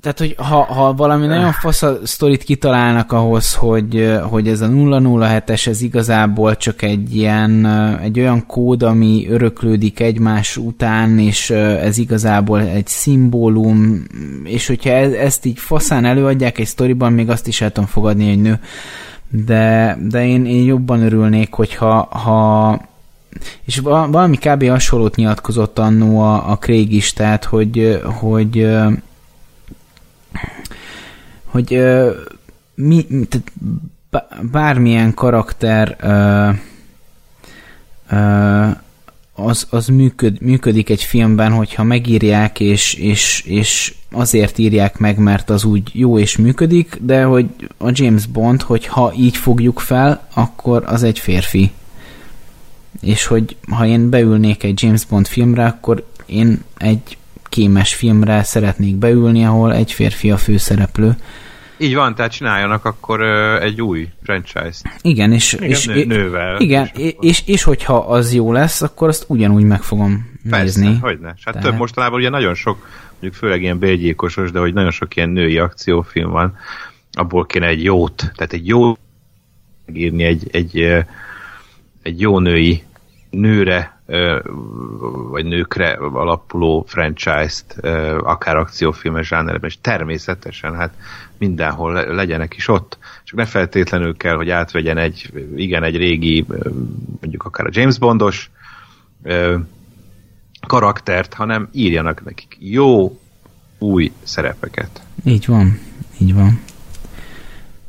tehát, hogy ha, ha valami nagyon fasz a sztorit kitalálnak ahhoz, hogy, hogy ez a 007-es, ez igazából csak egy ilyen, egy olyan kód, ami öröklődik egymás után, és ez igazából egy szimbólum, és hogyha ez, ezt így faszán előadják egy sztoriban, még azt is el tudom fogadni, hogy nő. De, de én, én jobban örülnék, hogyha ha, és valami kb. hasonlót nyilatkozott annó a, a Craig is, tehát hogy, hogy hogy mi, tehát bármilyen karakter az, az működ, működik egy filmben, hogyha megírják, és, és, és azért írják meg, mert az úgy jó és működik, de hogy a James Bond, hogy ha így fogjuk fel, akkor az egy férfi és hogy ha én beülnék egy James Bond filmre, akkor én egy kémes filmre szeretnék beülni, ahol egy férfi a főszereplő. Így van, tehát csináljanak akkor ö, egy új franchise-t. Igen, és, igen, és nő, nővel. Igen, és, és, és hogyha az jó lesz, akkor azt ugyanúgy meg fogom Persze, nézni. hogyne. Hát tehát... több mostanában ugye nagyon sok, mondjuk főleg ilyen bélgyékosos, de hogy nagyon sok ilyen női akciófilm van, abból kéne egy jót, tehát egy jó megírni egy, egy, egy jó női nőre vagy nőkre alapuló franchise-t, akár akciófilmes zsánerben, és természetesen hát mindenhol legyenek is ott. Csak ne feltétlenül kell, hogy átvegyen egy, igen, egy régi, mondjuk akár a James Bondos karaktert, hanem írjanak nekik jó, új szerepeket. Így van, így van.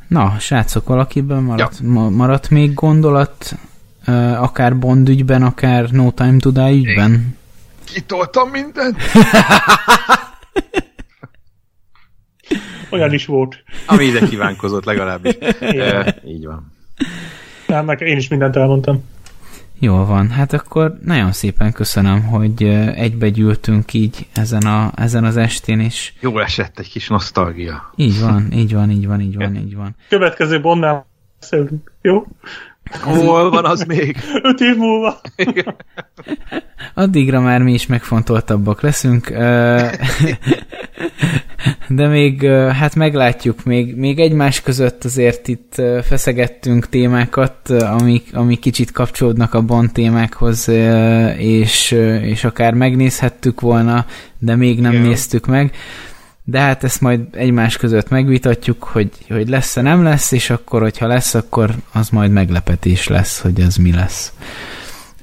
Na, srácok, valakiben maradt, ja. maradt még gondolat akár Bond ügyben, akár No Time to Die ügyben? Kitoltam mindent? <laughs> Olyan is volt. Ami ide kívánkozott legalábbis. <laughs> e, így van. Nem, meg én is mindent elmondtam. Jól van, hát akkor nagyon szépen köszönöm, hogy egybegyűltünk így ezen, a, ezen az estén is. Jó esett egy kis nosztalgia. Így van, így van, így van, így van, így van. <laughs> Következő Bondnál beszélünk, jó? Hol van az még? Öt év múlva. Addigra már mi is megfontoltabbak leszünk. de még, hát meglátjuk, még, még egymás között azért itt feszegettünk témákat, amik, amik kicsit kapcsolódnak a Bond témákhoz, és, és akár megnézhettük volna, de még nem Igen. néztük meg. De hát ezt majd egymás között megvitatjuk, hogy, hogy lesz-e, nem lesz, és akkor, hogyha lesz, akkor az majd meglepetés lesz, hogy az mi lesz.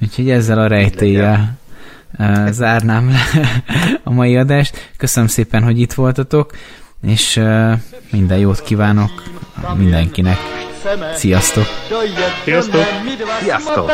Úgyhogy ezzel a rejtéllyel zárnám le a mai adást. Köszönöm szépen, hogy itt voltatok, és minden jót kívánok mindenkinek. Sziasztok! Sziasztok! Sziasztok!